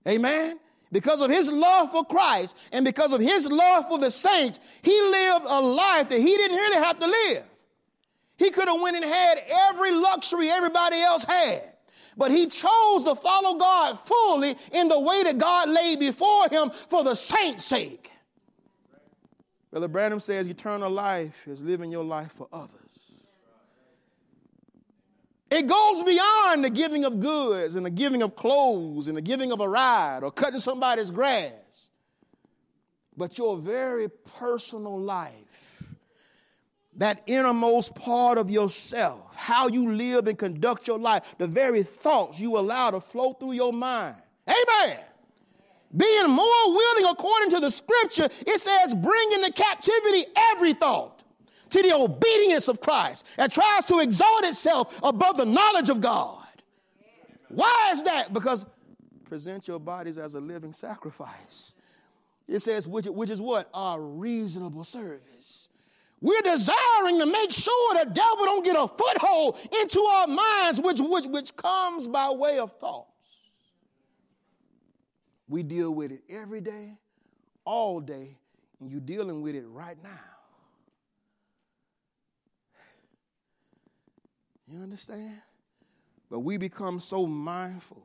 Amen? because of his love for Christ and because of his love for the saints, he lived a life that he didn't really have to live. He could have went and had every luxury everybody else had. But he chose to follow God fully in the way that God laid before him for the saints' sake. Brother Branham says eternal life is living your life for others. It goes beyond the giving of goods and the giving of clothes and the giving of a ride or cutting somebody's grass. But your very personal life, that innermost part of yourself, how you live and conduct your life, the very thoughts you allow to flow through your mind. Amen being more willing according to the scripture, it says, bring into captivity every thought to the obedience of Christ and tries to exalt itself above the knowledge of God. Why is that? Because present your bodies as a living sacrifice. It says, which, which is what? A reasonable service. We're desiring to make sure the devil don't get a foothold into our minds, which, which, which comes by way of thoughts. We deal with it every day, all day, and you're dealing with it right now. You understand? But we become so mindful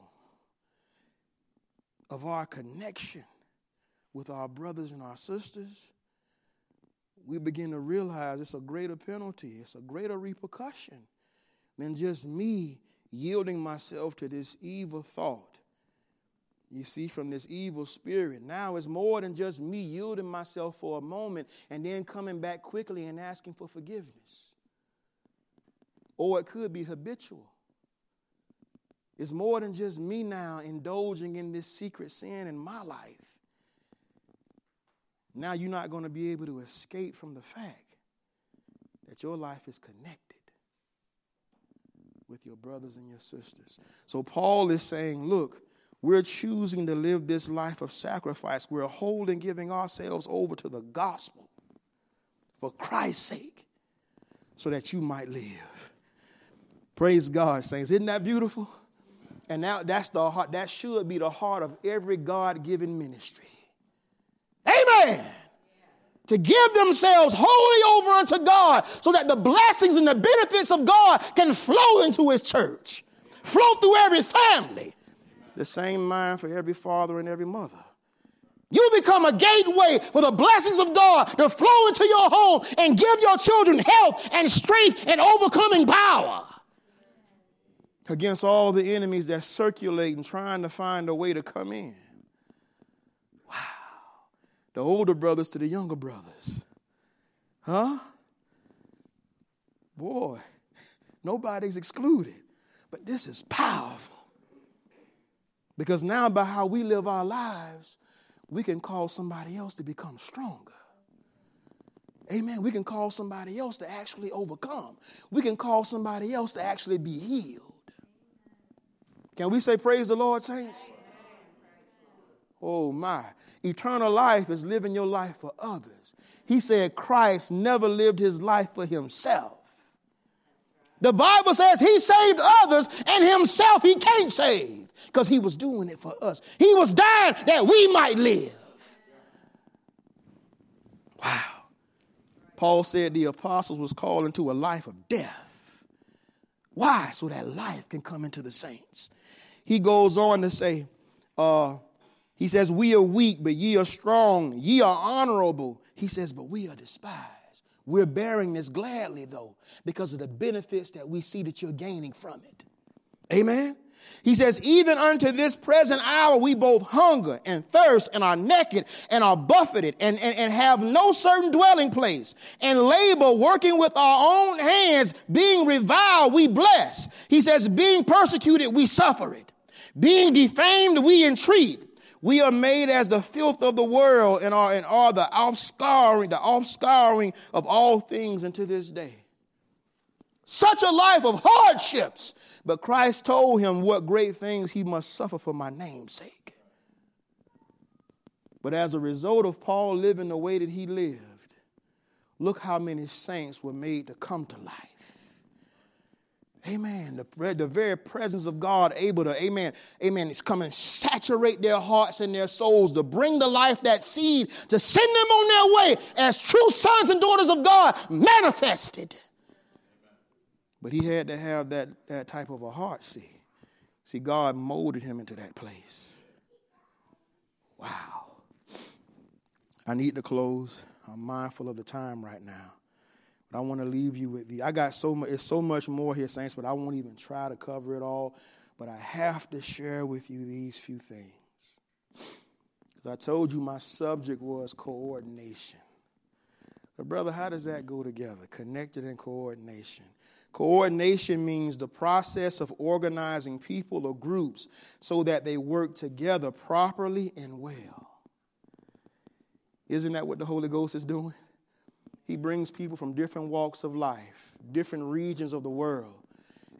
of our connection with our brothers and our sisters, we begin to realize it's a greater penalty, it's a greater repercussion than just me yielding myself to this evil thought you see, from this evil spirit. Now it's more than just me yielding myself for a moment and then coming back quickly and asking for forgiveness. Or it could be habitual. It's more than just me now indulging in this secret sin in my life. Now you're not going to be able to escape from the fact that your life is connected with your brothers and your sisters. So Paul is saying, look, we're choosing to live this life of sacrifice. We're holding, giving ourselves over to the gospel for Christ's sake so that you might live. Praise God, saints. Isn't that beautiful? And now that's the heart, that should be the heart of every God given ministry. Amen. To give themselves wholly over unto God so that the blessings and the benefits of God can flow into His church, flow through every family, the same mind for every father and every mother. You become a gateway for the blessings of God to flow into your home and give your children health and strength and overcoming power against all the enemies that circulate and trying to find a way to come in. Wow. The older brothers to the younger brothers. Huh? Boy, nobody's excluded. But this is powerful. Because now, by how we live our lives, we can cause somebody else to become stronger. Amen. We can call somebody else to actually overcome. We can call somebody else to actually be healed. Can we say, Praise the Lord, saints? Oh, my. Eternal life is living your life for others. He said Christ never lived his life for himself. The Bible says he saved others and himself he can't save because he was doing it for us. He was dying that we might live. Wow. Paul said the apostles was called into a life of death. Why? So that life can come into the saints. He goes on to say, uh, he says, We are weak, but ye are strong. Ye are honorable. He says, But we are despised. We're bearing this gladly, though, because of the benefits that we see that you're gaining from it. Amen? He says, even unto this present hour, we both hunger and thirst and are naked and are buffeted and, and, and have no certain dwelling place and labor working with our own hands, being reviled, we bless. He says, being persecuted, we suffer it. Being defamed, we entreat. We are made as the filth of the world and are, and are the offscouring, the offscouring of all things unto this day. Such a life of hardships but Christ told him what great things he must suffer for my name's sake. But as a result of Paul living the way that he lived, look how many saints were made to come to life. Amen. The, the very presence of God able to, amen, amen, is come and saturate their hearts and their souls to bring the life, that seed, to send them on their way as true sons and daughters of God manifested. But he had to have that, that type of a heart, see. See, God molded him into that place. Wow. I need to close. I'm mindful of the time right now. But I want to leave you with the. I got so much. It's so much more here, saints. But I won't even try to cover it all. But I have to share with you these few things. Because I told you my subject was coordination. But brother, how does that go together? Connected and coordination. Coordination means the process of organizing people or groups so that they work together properly and well. Isn't that what the Holy Ghost is doing? He brings people from different walks of life, different regions of the world.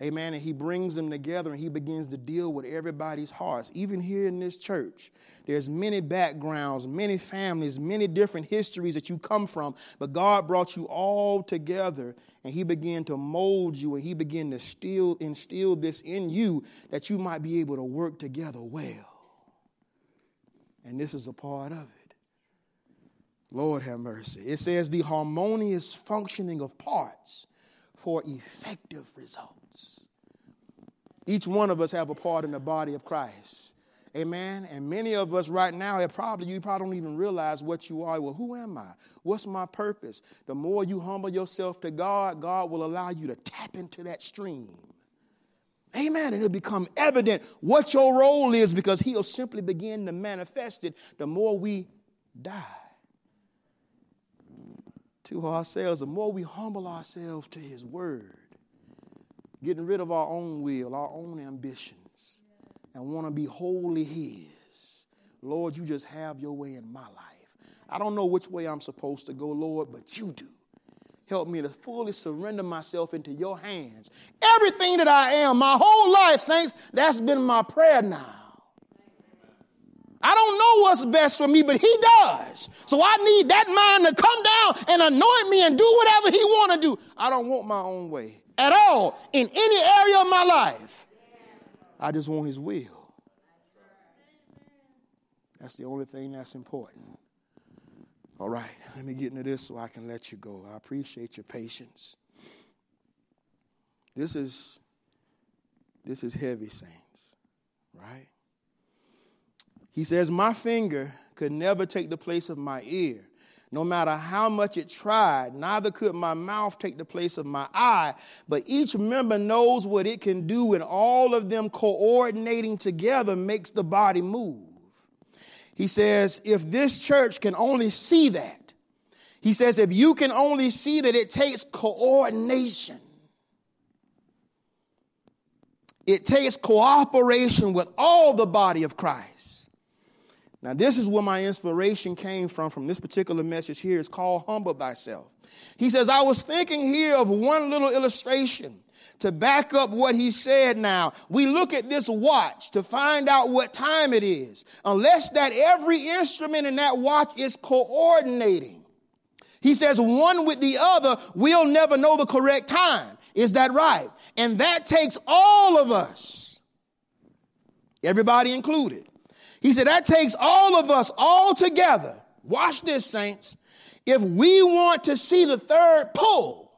Amen. And he brings them together and he begins to deal with everybody's hearts. Even here in this church, there's many backgrounds, many families, many different histories that you come from, but God brought you all together and he began to mold you and he began to still instill this in you that you might be able to work together well. And this is a part of it. Lord have mercy. It says the harmonious functioning of parts for effective results. Each one of us have a part in the body of Christ. Amen. And many of us right now, probably you probably don't even realize what you are. Well, who am I? What's my purpose? The more you humble yourself to God, God will allow you to tap into that stream. Amen. And it'll become evident what your role is because He'll simply begin to manifest it the more we die to ourselves, the more we humble ourselves to His Word, getting rid of our own will, our own ambitions, and want to be wholly His. Lord, you just have your way in my life. I don't know which way I'm supposed to go, Lord, but you do. Help me to fully surrender myself into your hands. Everything that I am, my whole life, saints, that's been my prayer now. I don't know what's best for me, but he does. So I need that mind to come down and anoint me and do whatever he want to do. I don't want my own way at all in any area of my life. I just want his will. That's the only thing that's important. All right, let me get into this so I can let you go. I appreciate your patience. This is this is heavy saints, right? He says, My finger could never take the place of my ear. No matter how much it tried, neither could my mouth take the place of my eye. But each member knows what it can do, and all of them coordinating together makes the body move. He says, if this church can only see that, he says, if you can only see that it takes coordination, it takes cooperation with all the body of Christ now, this is where my inspiration came from, from this particular message here. It's called Humble Thyself. He says, I was thinking here of one little illustration to back up what he said now. We look at this watch to find out what time it is, unless that every instrument in that watch is coordinating. He says, one with the other, we'll never know the correct time. Is that right? And that takes all of us, everybody included he said that takes all of us all together. Watch this, saints. If we want to see the third pull,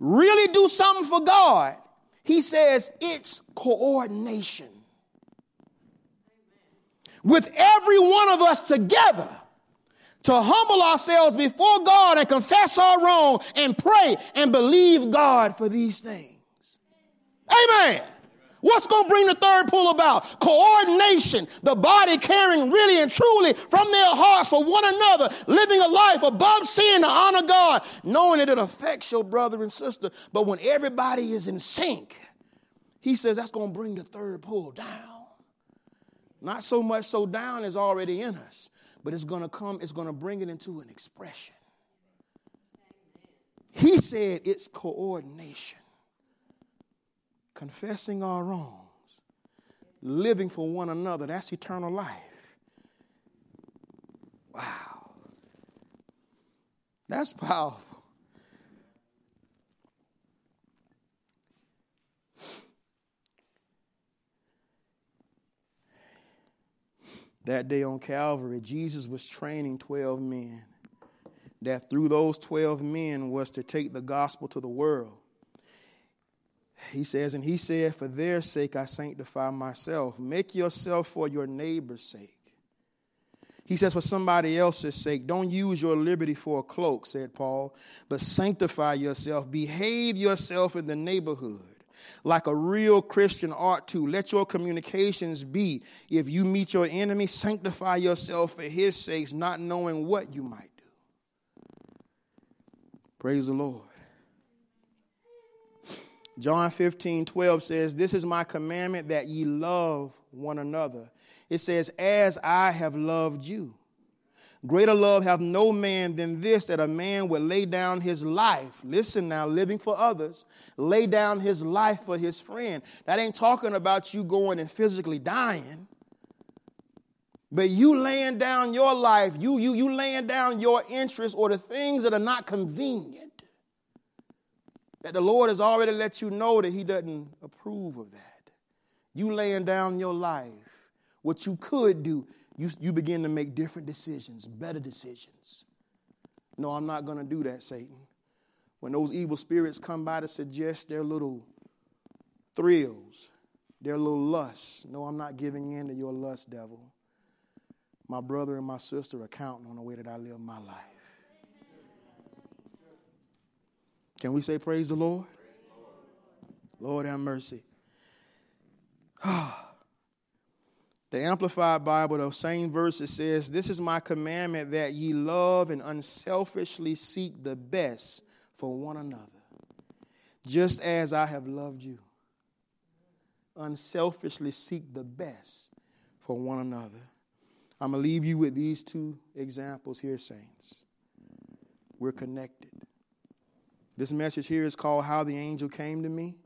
really do something for God, he says it's coordination. With every one of us together to humble ourselves before God and confess our wrong and pray and believe God for these things. Amen. What's going to bring the third pull about? Coordination, the body caring really and truly from their hearts for one another, living a life above sin to honor God, knowing that it affects your brother and sister. But when everybody is in sync, he says that's going to bring the third pull down. Not so much so down is already in us, but it's going to come, it's going to bring it into an expression. He said it's coordination confessing our wrongs, living for one another. That's eternal life. Wow. That's powerful. That day on Calvary, Jesus was training 12 men. That through those 12 men was to take the gospel to the world. He says, and he said, For their sake I sanctify myself. Make yourself for your neighbor's sake. He says, For somebody else's sake, don't use your liberty for a cloak, said Paul, but sanctify yourself. Behave yourself in the neighborhood like a real Christian ought to. Let your communications be. If you meet your enemy, sanctify yourself for his sakes, not knowing what you might do. Praise the Lord. John 15, 12 says, This is my commandment that ye love one another. It says, As I have loved you. Greater love have no man than this, that a man would lay down his life. Listen now, living for others, lay down his life for his friend. That ain't talking about you going and physically dying. But you laying down your life, you, you, you laying down your interests or the things that are not convenient that the Lord has already let you know that He doesn't approve of that. You laying down your life, what you could do, you, you begin to make different decisions, better decisions. No, I'm not going to do that, Satan. When those evil spirits come by to suggest their little thrills, their little lusts, no, I'm not giving in to your lust, devil. My brother and my sister are counting on the way that I live my life. Can we say praise the Lord? Lord have mercy. the Amplified Bible, the same verse, it says, This is my commandment that ye love and unselfishly seek the best for one another, just as I have loved you. Unselfishly seek the best for one another. I'm going to leave you with these two examples here, saints. We're connected. This message here is called How the Angel Came to Me.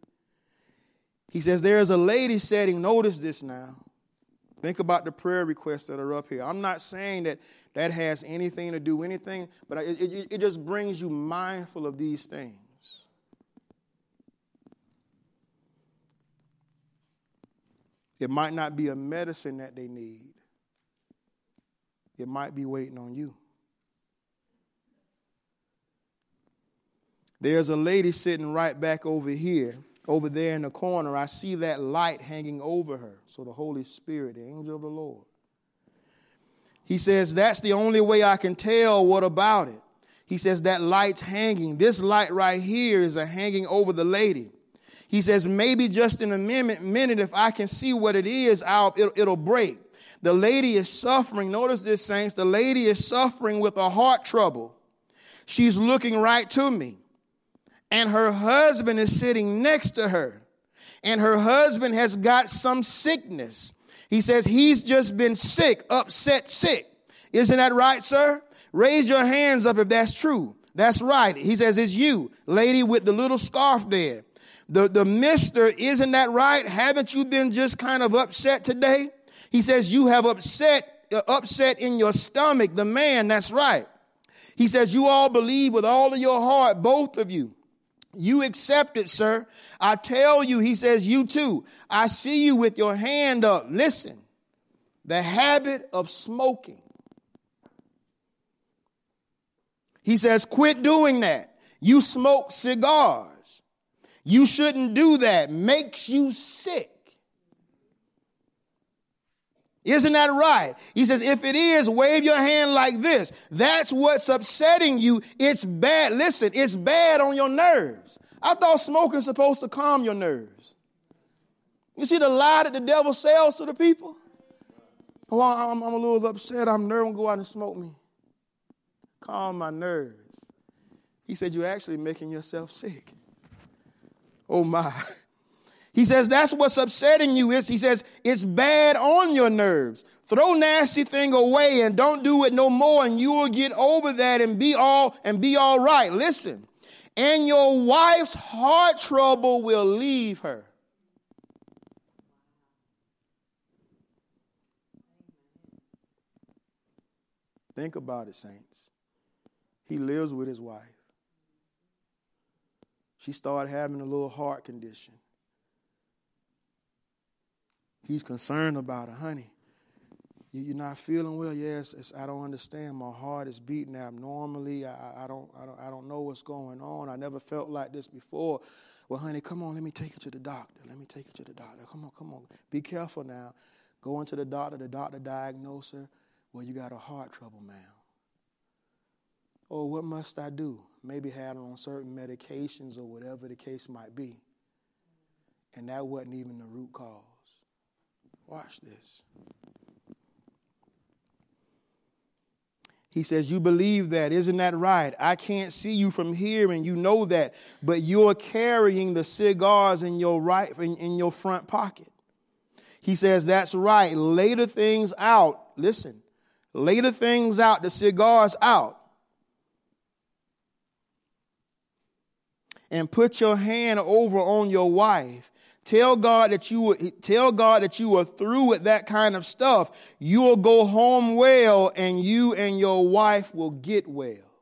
He says, There is a lady setting, notice this now. Think about the prayer requests that are up here. I'm not saying that that has anything to do anything, but it, it, it just brings you mindful of these things. It might not be a medicine that they need, it might be waiting on you. There's a lady sitting right back over here, over there in the corner. I see that light hanging over her. So the Holy Spirit, the angel of the Lord. He says, That's the only way I can tell what about it. He says, That light's hanging. This light right here is a hanging over the lady. He says, Maybe just in a minute, minute if I can see what it is, I'll, it'll, it'll break. The lady is suffering. Notice this, saints. The lady is suffering with a heart trouble. She's looking right to me and her husband is sitting next to her, and her husband has got some sickness. He says he's just been sick, upset sick. Isn't that right, sir? Raise your hands up if that's true. That's right. He says it's you, lady with the little scarf there. The, the mister, isn't that right? Haven't you been just kind of upset today? He says you have upset, uh, upset in your stomach. The man, that's right. He says you all believe with all of your heart, both of you you accept it, sir. I tell you, he says, you too. I see you with your hand up. Listen, the habit of smoking. He says, quit doing that. You smoke cigars. You shouldn't do that. Makes you sick. Isn't that right? He says, if it is, wave your hand like this. That's what's upsetting you. It's bad. Listen, it's bad on your nerves. I thought smoking's supposed to calm your nerves. You see the lie that the devil sells to the people? Oh, I'm, I'm a little upset. I'm nervous. Go out and smoke me. Calm my nerves. He said, You're actually making yourself sick. Oh, my. He says that's what's upsetting you is he says it's bad on your nerves. Throw nasty thing away and don't do it no more and you will get over that and be all and be all right. Listen. And your wife's heart trouble will leave her. Think about it, saints. He lives with his wife. She started having a little heart condition. He's concerned about her, honey. You're not feeling well. Yes, it's, I don't understand. My heart is beating abnormally. I, I, don't, I, don't, I don't know what's going on. I never felt like this before. Well, honey, come on. Let me take you to the doctor. Let me take you to the doctor. Come on, come on. Be careful now. Going to the doctor. The doctor diagnose her. Well, you got a heart trouble, ma'am. Oh, what must I do? Maybe had her on certain medications or whatever the case might be. And that wasn't even the root cause. Watch this. He says, You believe that. Isn't that right? I can't see you from here, and you know that. But you're carrying the cigars in your right in, in your front pocket. He says, That's right. Lay the things out. Listen, lay the things out, the cigars out. And put your hand over on your wife Tell God that you tell God that you are through with that kind of stuff. You'll go home well and you and your wife will get well.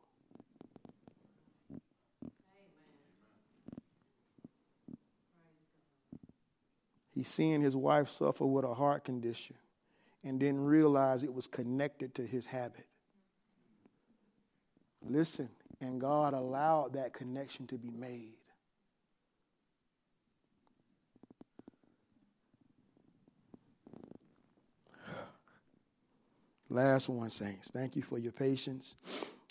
He's seeing his wife suffer with a heart condition and didn't realize it was connected to his habit. Listen, and God allowed that connection to be made. Last one, saints. Thank you for your patience.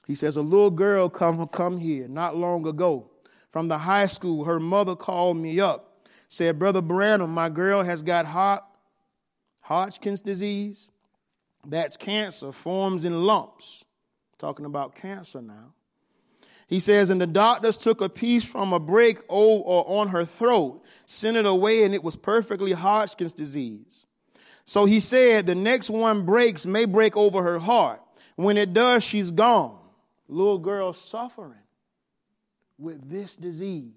He says, A little girl come, come here not long ago from the high school. Her mother called me up, said, Brother Branham, my girl has got hot, Hodgkin's disease. That's cancer, forms in lumps. Talking about cancer now. He says, and the doctors took a piece from a break on her throat, sent it away, and it was perfectly Hodgkin's disease. So he said, the next one breaks, may break over her heart. When it does, she's gone. Little girl suffering with this disease,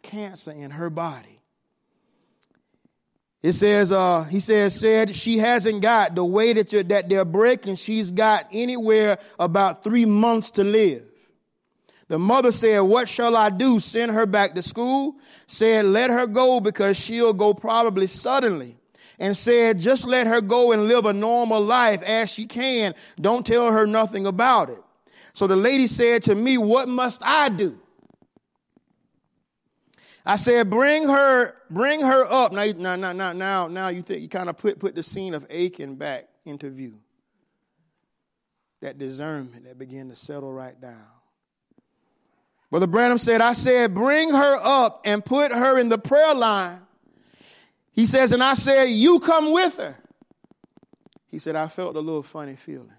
cancer in her body. It says, uh, he says, said she hasn't got the way that, that they're breaking, she's got anywhere about three months to live. The mother said, What shall I do? Send her back to school? Said, Let her go because she'll go probably suddenly. And said, Just let her go and live a normal life as she can. Don't tell her nothing about it. So the lady said to me, What must I do? I said, bring her, bring her up. Now, now, now, now, now you think you kind of put, put the scene of Achan back into view. That discernment that began to settle right down. Brother Branham said, I said, bring her up and put her in the prayer line. He says, and I said, you come with her. He said, I felt a little funny feeling.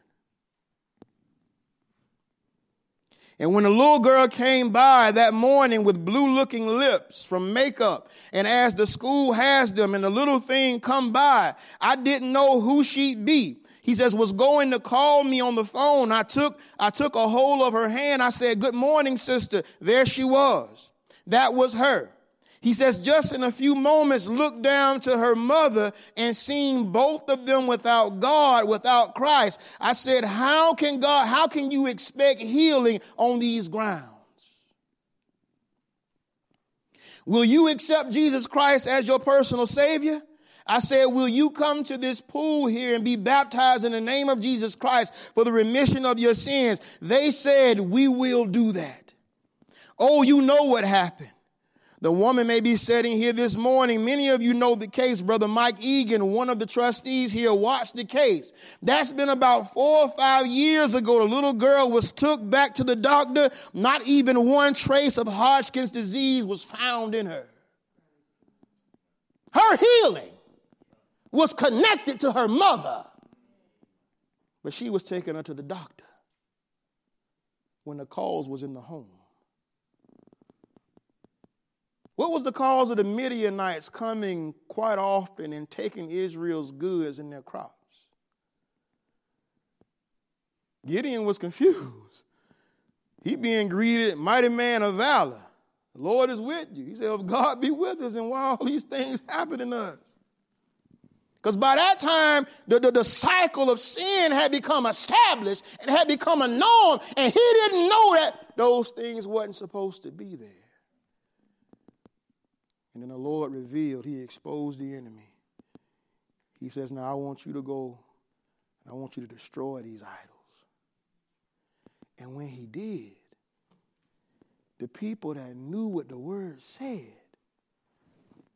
And when the little girl came by that morning with blue looking lips from makeup, and as the school has them, and the little thing come by, I didn't know who she'd be he says, was going to call me on the phone. I took, I took a hold of her hand. I said, good morning, sister. There she was. That was her. He says, just in a few moments, looked down to her mother and seen both of them without God, without Christ. I said, how can God, how can you expect healing on these grounds? Will you accept Jesus Christ as your personal Savior? I said, Will you come to this pool here and be baptized in the name of Jesus Christ for the remission of your sins? They said, We will do that. Oh, you know what happened. The woman may be sitting here this morning. Many of you know the case. Brother Mike Egan, one of the trustees here, watched the case. That's been about four or five years ago. The little girl was took back to the doctor. Not even one trace of Hodgkin's disease was found in her. Her healing was connected to her mother, but she was taken her to the doctor when the cause was in the home. What was the cause of the Midianites coming quite often and taking Israel's goods and their crops? Gideon was confused. He being greeted, mighty man of valor. The Lord is with you. He said, If God be with us, and why all these things happening to us? Because by that time, the, the, the, cycle of sin had become established and had become a norm, and he didn't know that those things wasn't supposed to be there. And then the Lord revealed, he exposed the enemy. He says, Now I want you to go and I want you to destroy these idols. And when he did, the people that knew what the word said,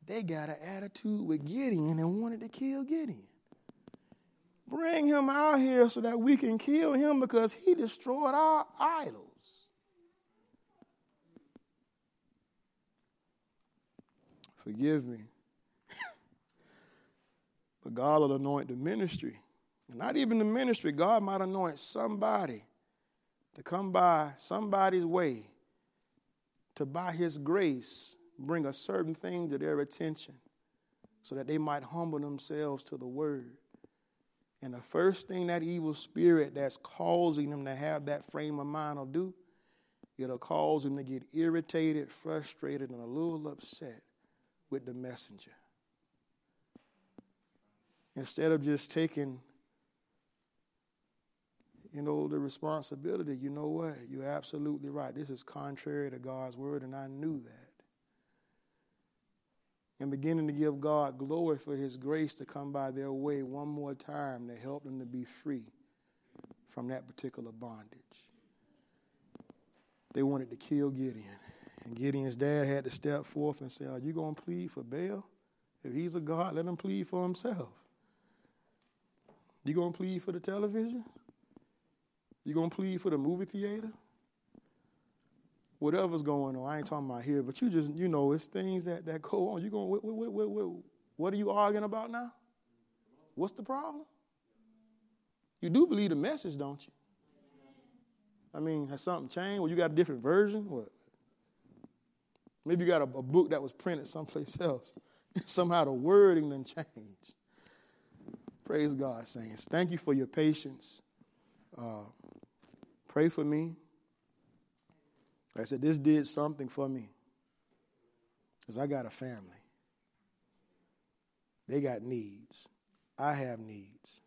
they got an attitude with Gideon and wanted to kill Gideon. Bring him out here so that we can kill him because he destroyed our idols. Forgive me. but God will anoint the ministry. Not even the ministry, God might anoint somebody to come by somebody's way to, by His grace, bring a certain thing to their attention so that they might humble themselves to the Word. And the first thing that evil spirit that's causing them to have that frame of mind will do, it'll cause them to get irritated, frustrated, and a little upset with the messenger. Instead of just taking you know, the responsibility, you know what? You're absolutely right. This is contrary to God's word, and I knew that. And beginning to give God glory for his grace to come by their way one more time to help them to be free from that particular bondage. They wanted to kill Gideon. And Gideon's dad had to step forth and say, Are you going to plead for Baal? If he's a God, let him plead for himself. You going to plead for the television? You gonna plead for the movie theater? Whatever's going on, I ain't talking about here, but you just, you know, it's things that, that go on. You're going, what, what, are you arguing about now? What's the problem? You do believe the message, don't you? I mean, has something changed? Well, you got a different version? What? Maybe you got a, a book that was printed someplace else. And somehow the wording didn't change. Praise God, saints. Thank you for your patience. Uh, Pray for me. I said, this did something for me. Because I got a family. They got needs. I have needs.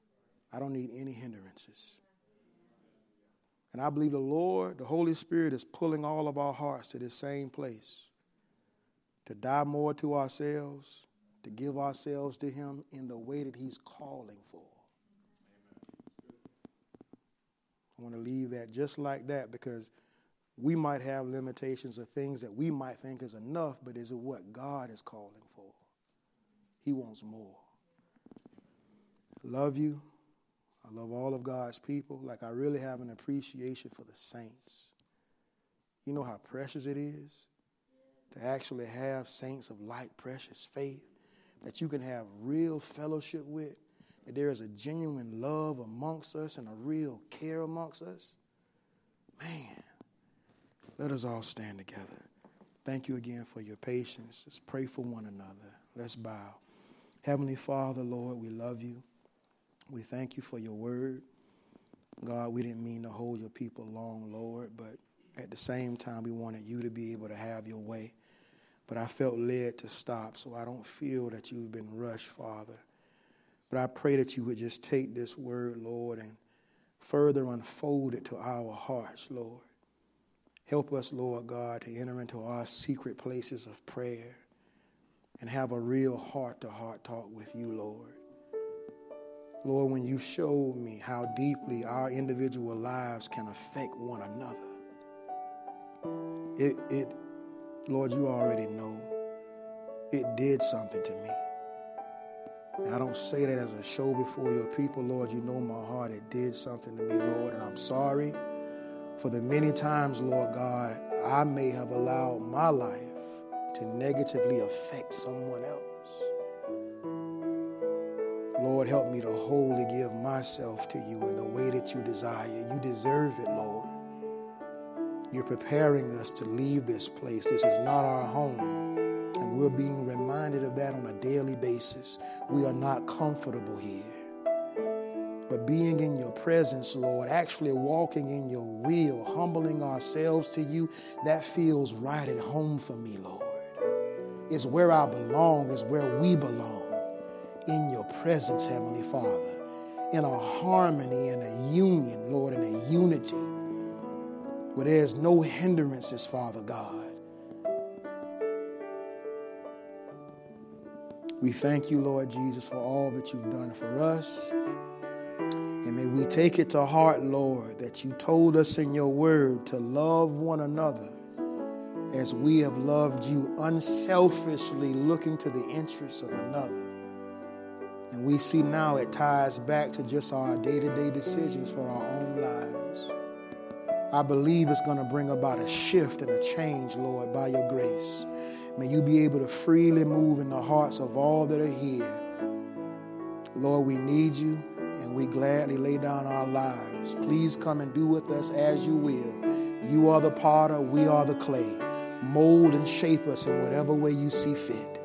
I don't need any hindrances. And I believe the Lord, the Holy Spirit, is pulling all of our hearts to this same place to die more to ourselves, to give ourselves to Him in the way that He's calling for. I want to leave that just like that because we might have limitations of things that we might think is enough, but is it what God is calling for? He wants more. Love you. I love all of God's people. Like I really have an appreciation for the saints. You know how precious it is to actually have saints of like precious faith that you can have real fellowship with that there is a genuine love amongst us and a real care amongst us, man, let us all stand together. Thank you again for your patience. Let's pray for one another. Let's bow. Heavenly Father, Lord, we love you. We thank you for your word. God, we didn't mean to hold your people long, Lord, but at the same time, we wanted you to be able to have your way. But I felt led to stop, so I don't feel that you've been rushed, Father. But I pray that you would just take this word, Lord, and further unfold it to our hearts, Lord. Help us, Lord God, to enter into our secret places of prayer and have a real heart to heart talk with you, Lord. Lord, when you showed me how deeply our individual lives can affect one another, it, it Lord, you already know, it did something to me. And I don't say that as a show before your people, Lord. You know my heart. It did something to me, Lord. And I'm sorry for the many times, Lord God, I may have allowed my life to negatively affect someone else. Lord, help me to wholly give myself to you in the way that you desire. You deserve it, Lord. You're preparing us to leave this place. This is not our home. And we're being reminded of that on a daily basis. We are not comfortable here. But being in your presence, Lord, actually walking in your will, humbling ourselves to you, that feels right at home for me, Lord. It's where I belong, it's where we belong. In your presence, Heavenly Father. In a harmony and a union, Lord, in a unity where there's no hindrances, Father God. We thank you, Lord Jesus, for all that you've done for us. And may we take it to heart, Lord, that you told us in your word to love one another as we have loved you unselfishly, looking to the interests of another. And we see now it ties back to just our day to day decisions for our own lives. I believe it's going to bring about a shift and a change, Lord, by your grace. May you be able to freely move in the hearts of all that are here. Lord, we need you and we gladly lay down our lives. Please come and do with us as you will. You are the potter, we are the clay. Mold and shape us in whatever way you see fit.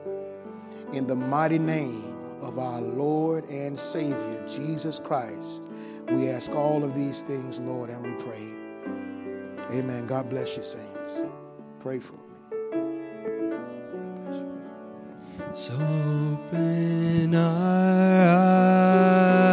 In the mighty name of our Lord and Savior, Jesus Christ, we ask all of these things, Lord, and we pray. Amen. God bless you, saints. Pray for me. So open our eyes,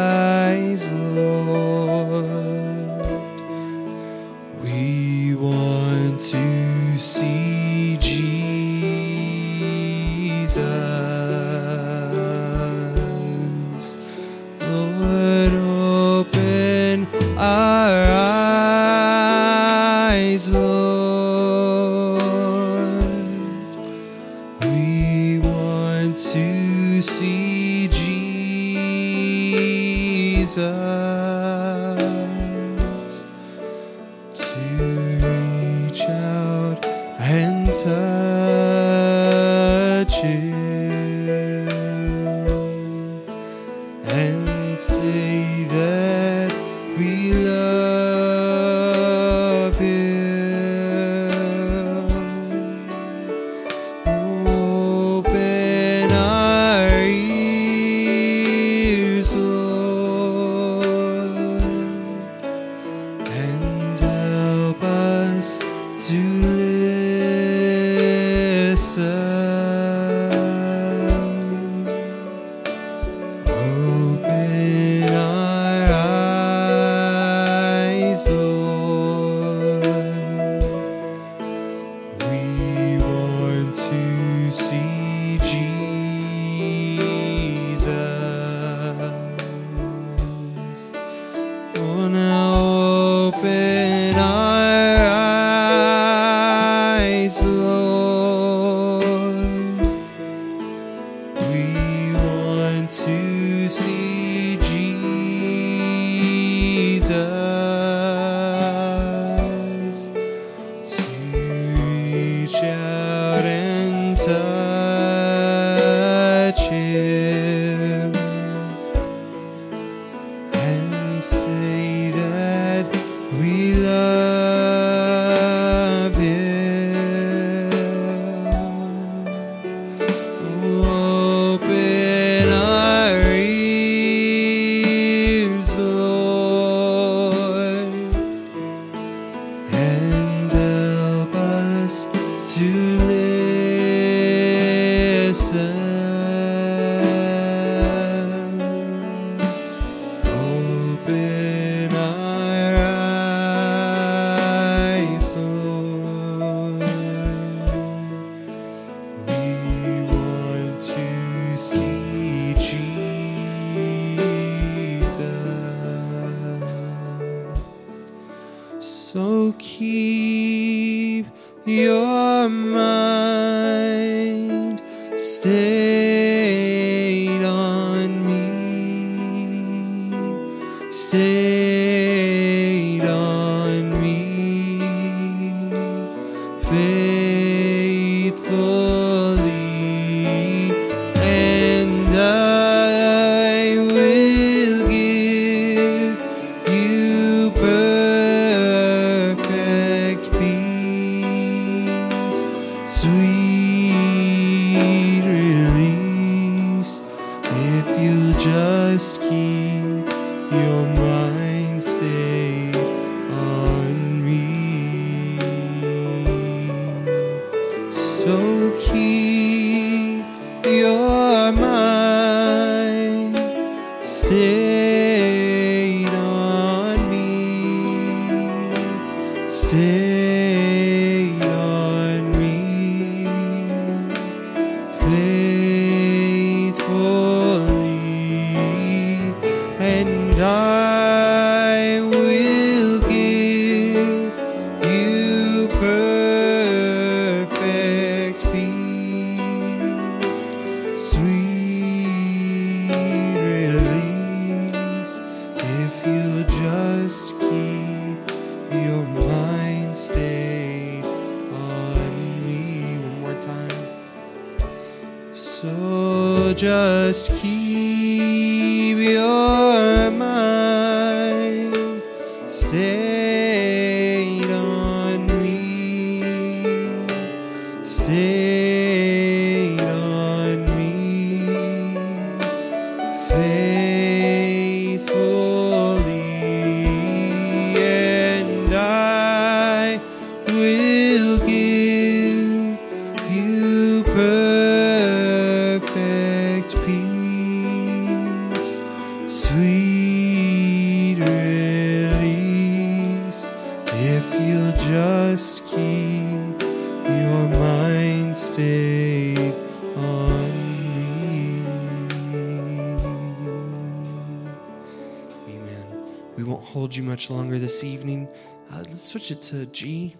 this evening. Uh, let's switch it to G.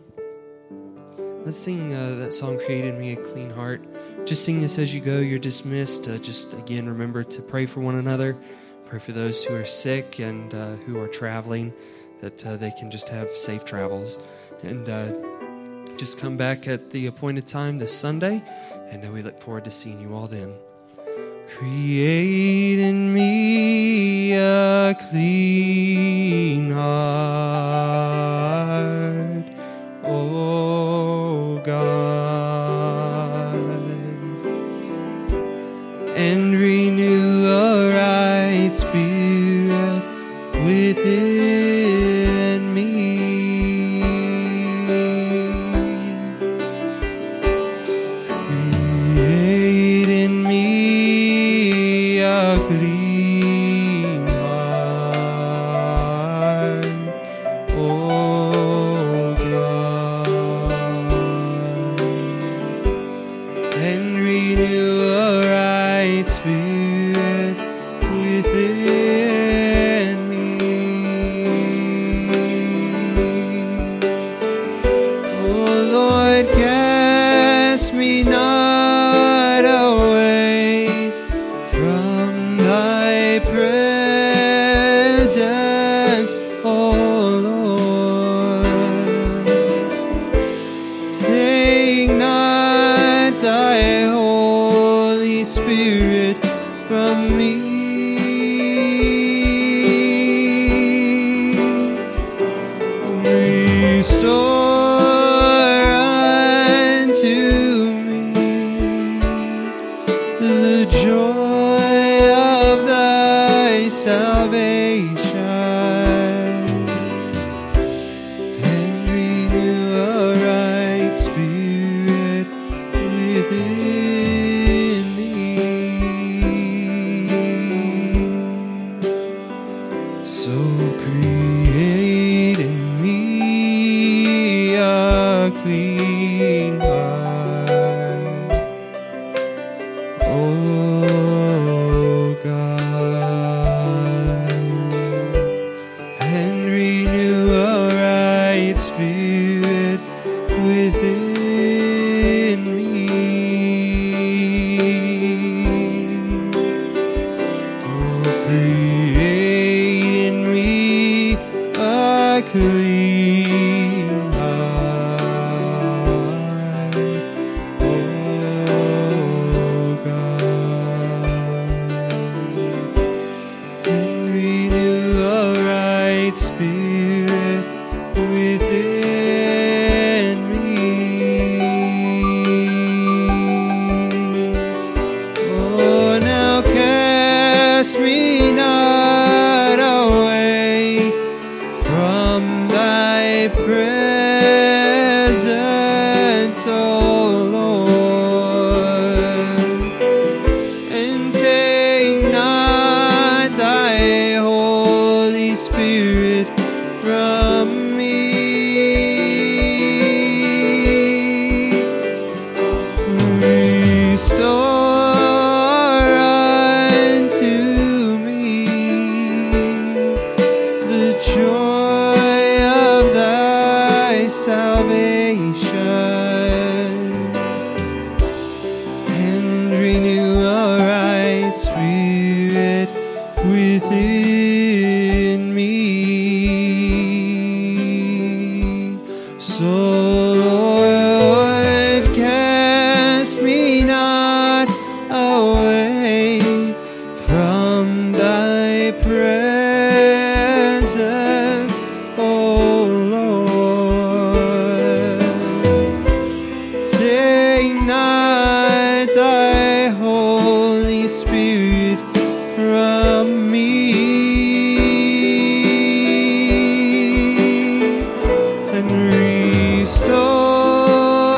Let's sing uh, that song, Created Me a Clean Heart. Just sing this as you go. You're dismissed. Uh, just again, remember to pray for one another. Pray for those who are sick and uh, who are traveling, that uh, they can just have safe travels. And uh, just come back at the appointed time this Sunday. And we look forward to seeing you all then. Create in me a clean heart,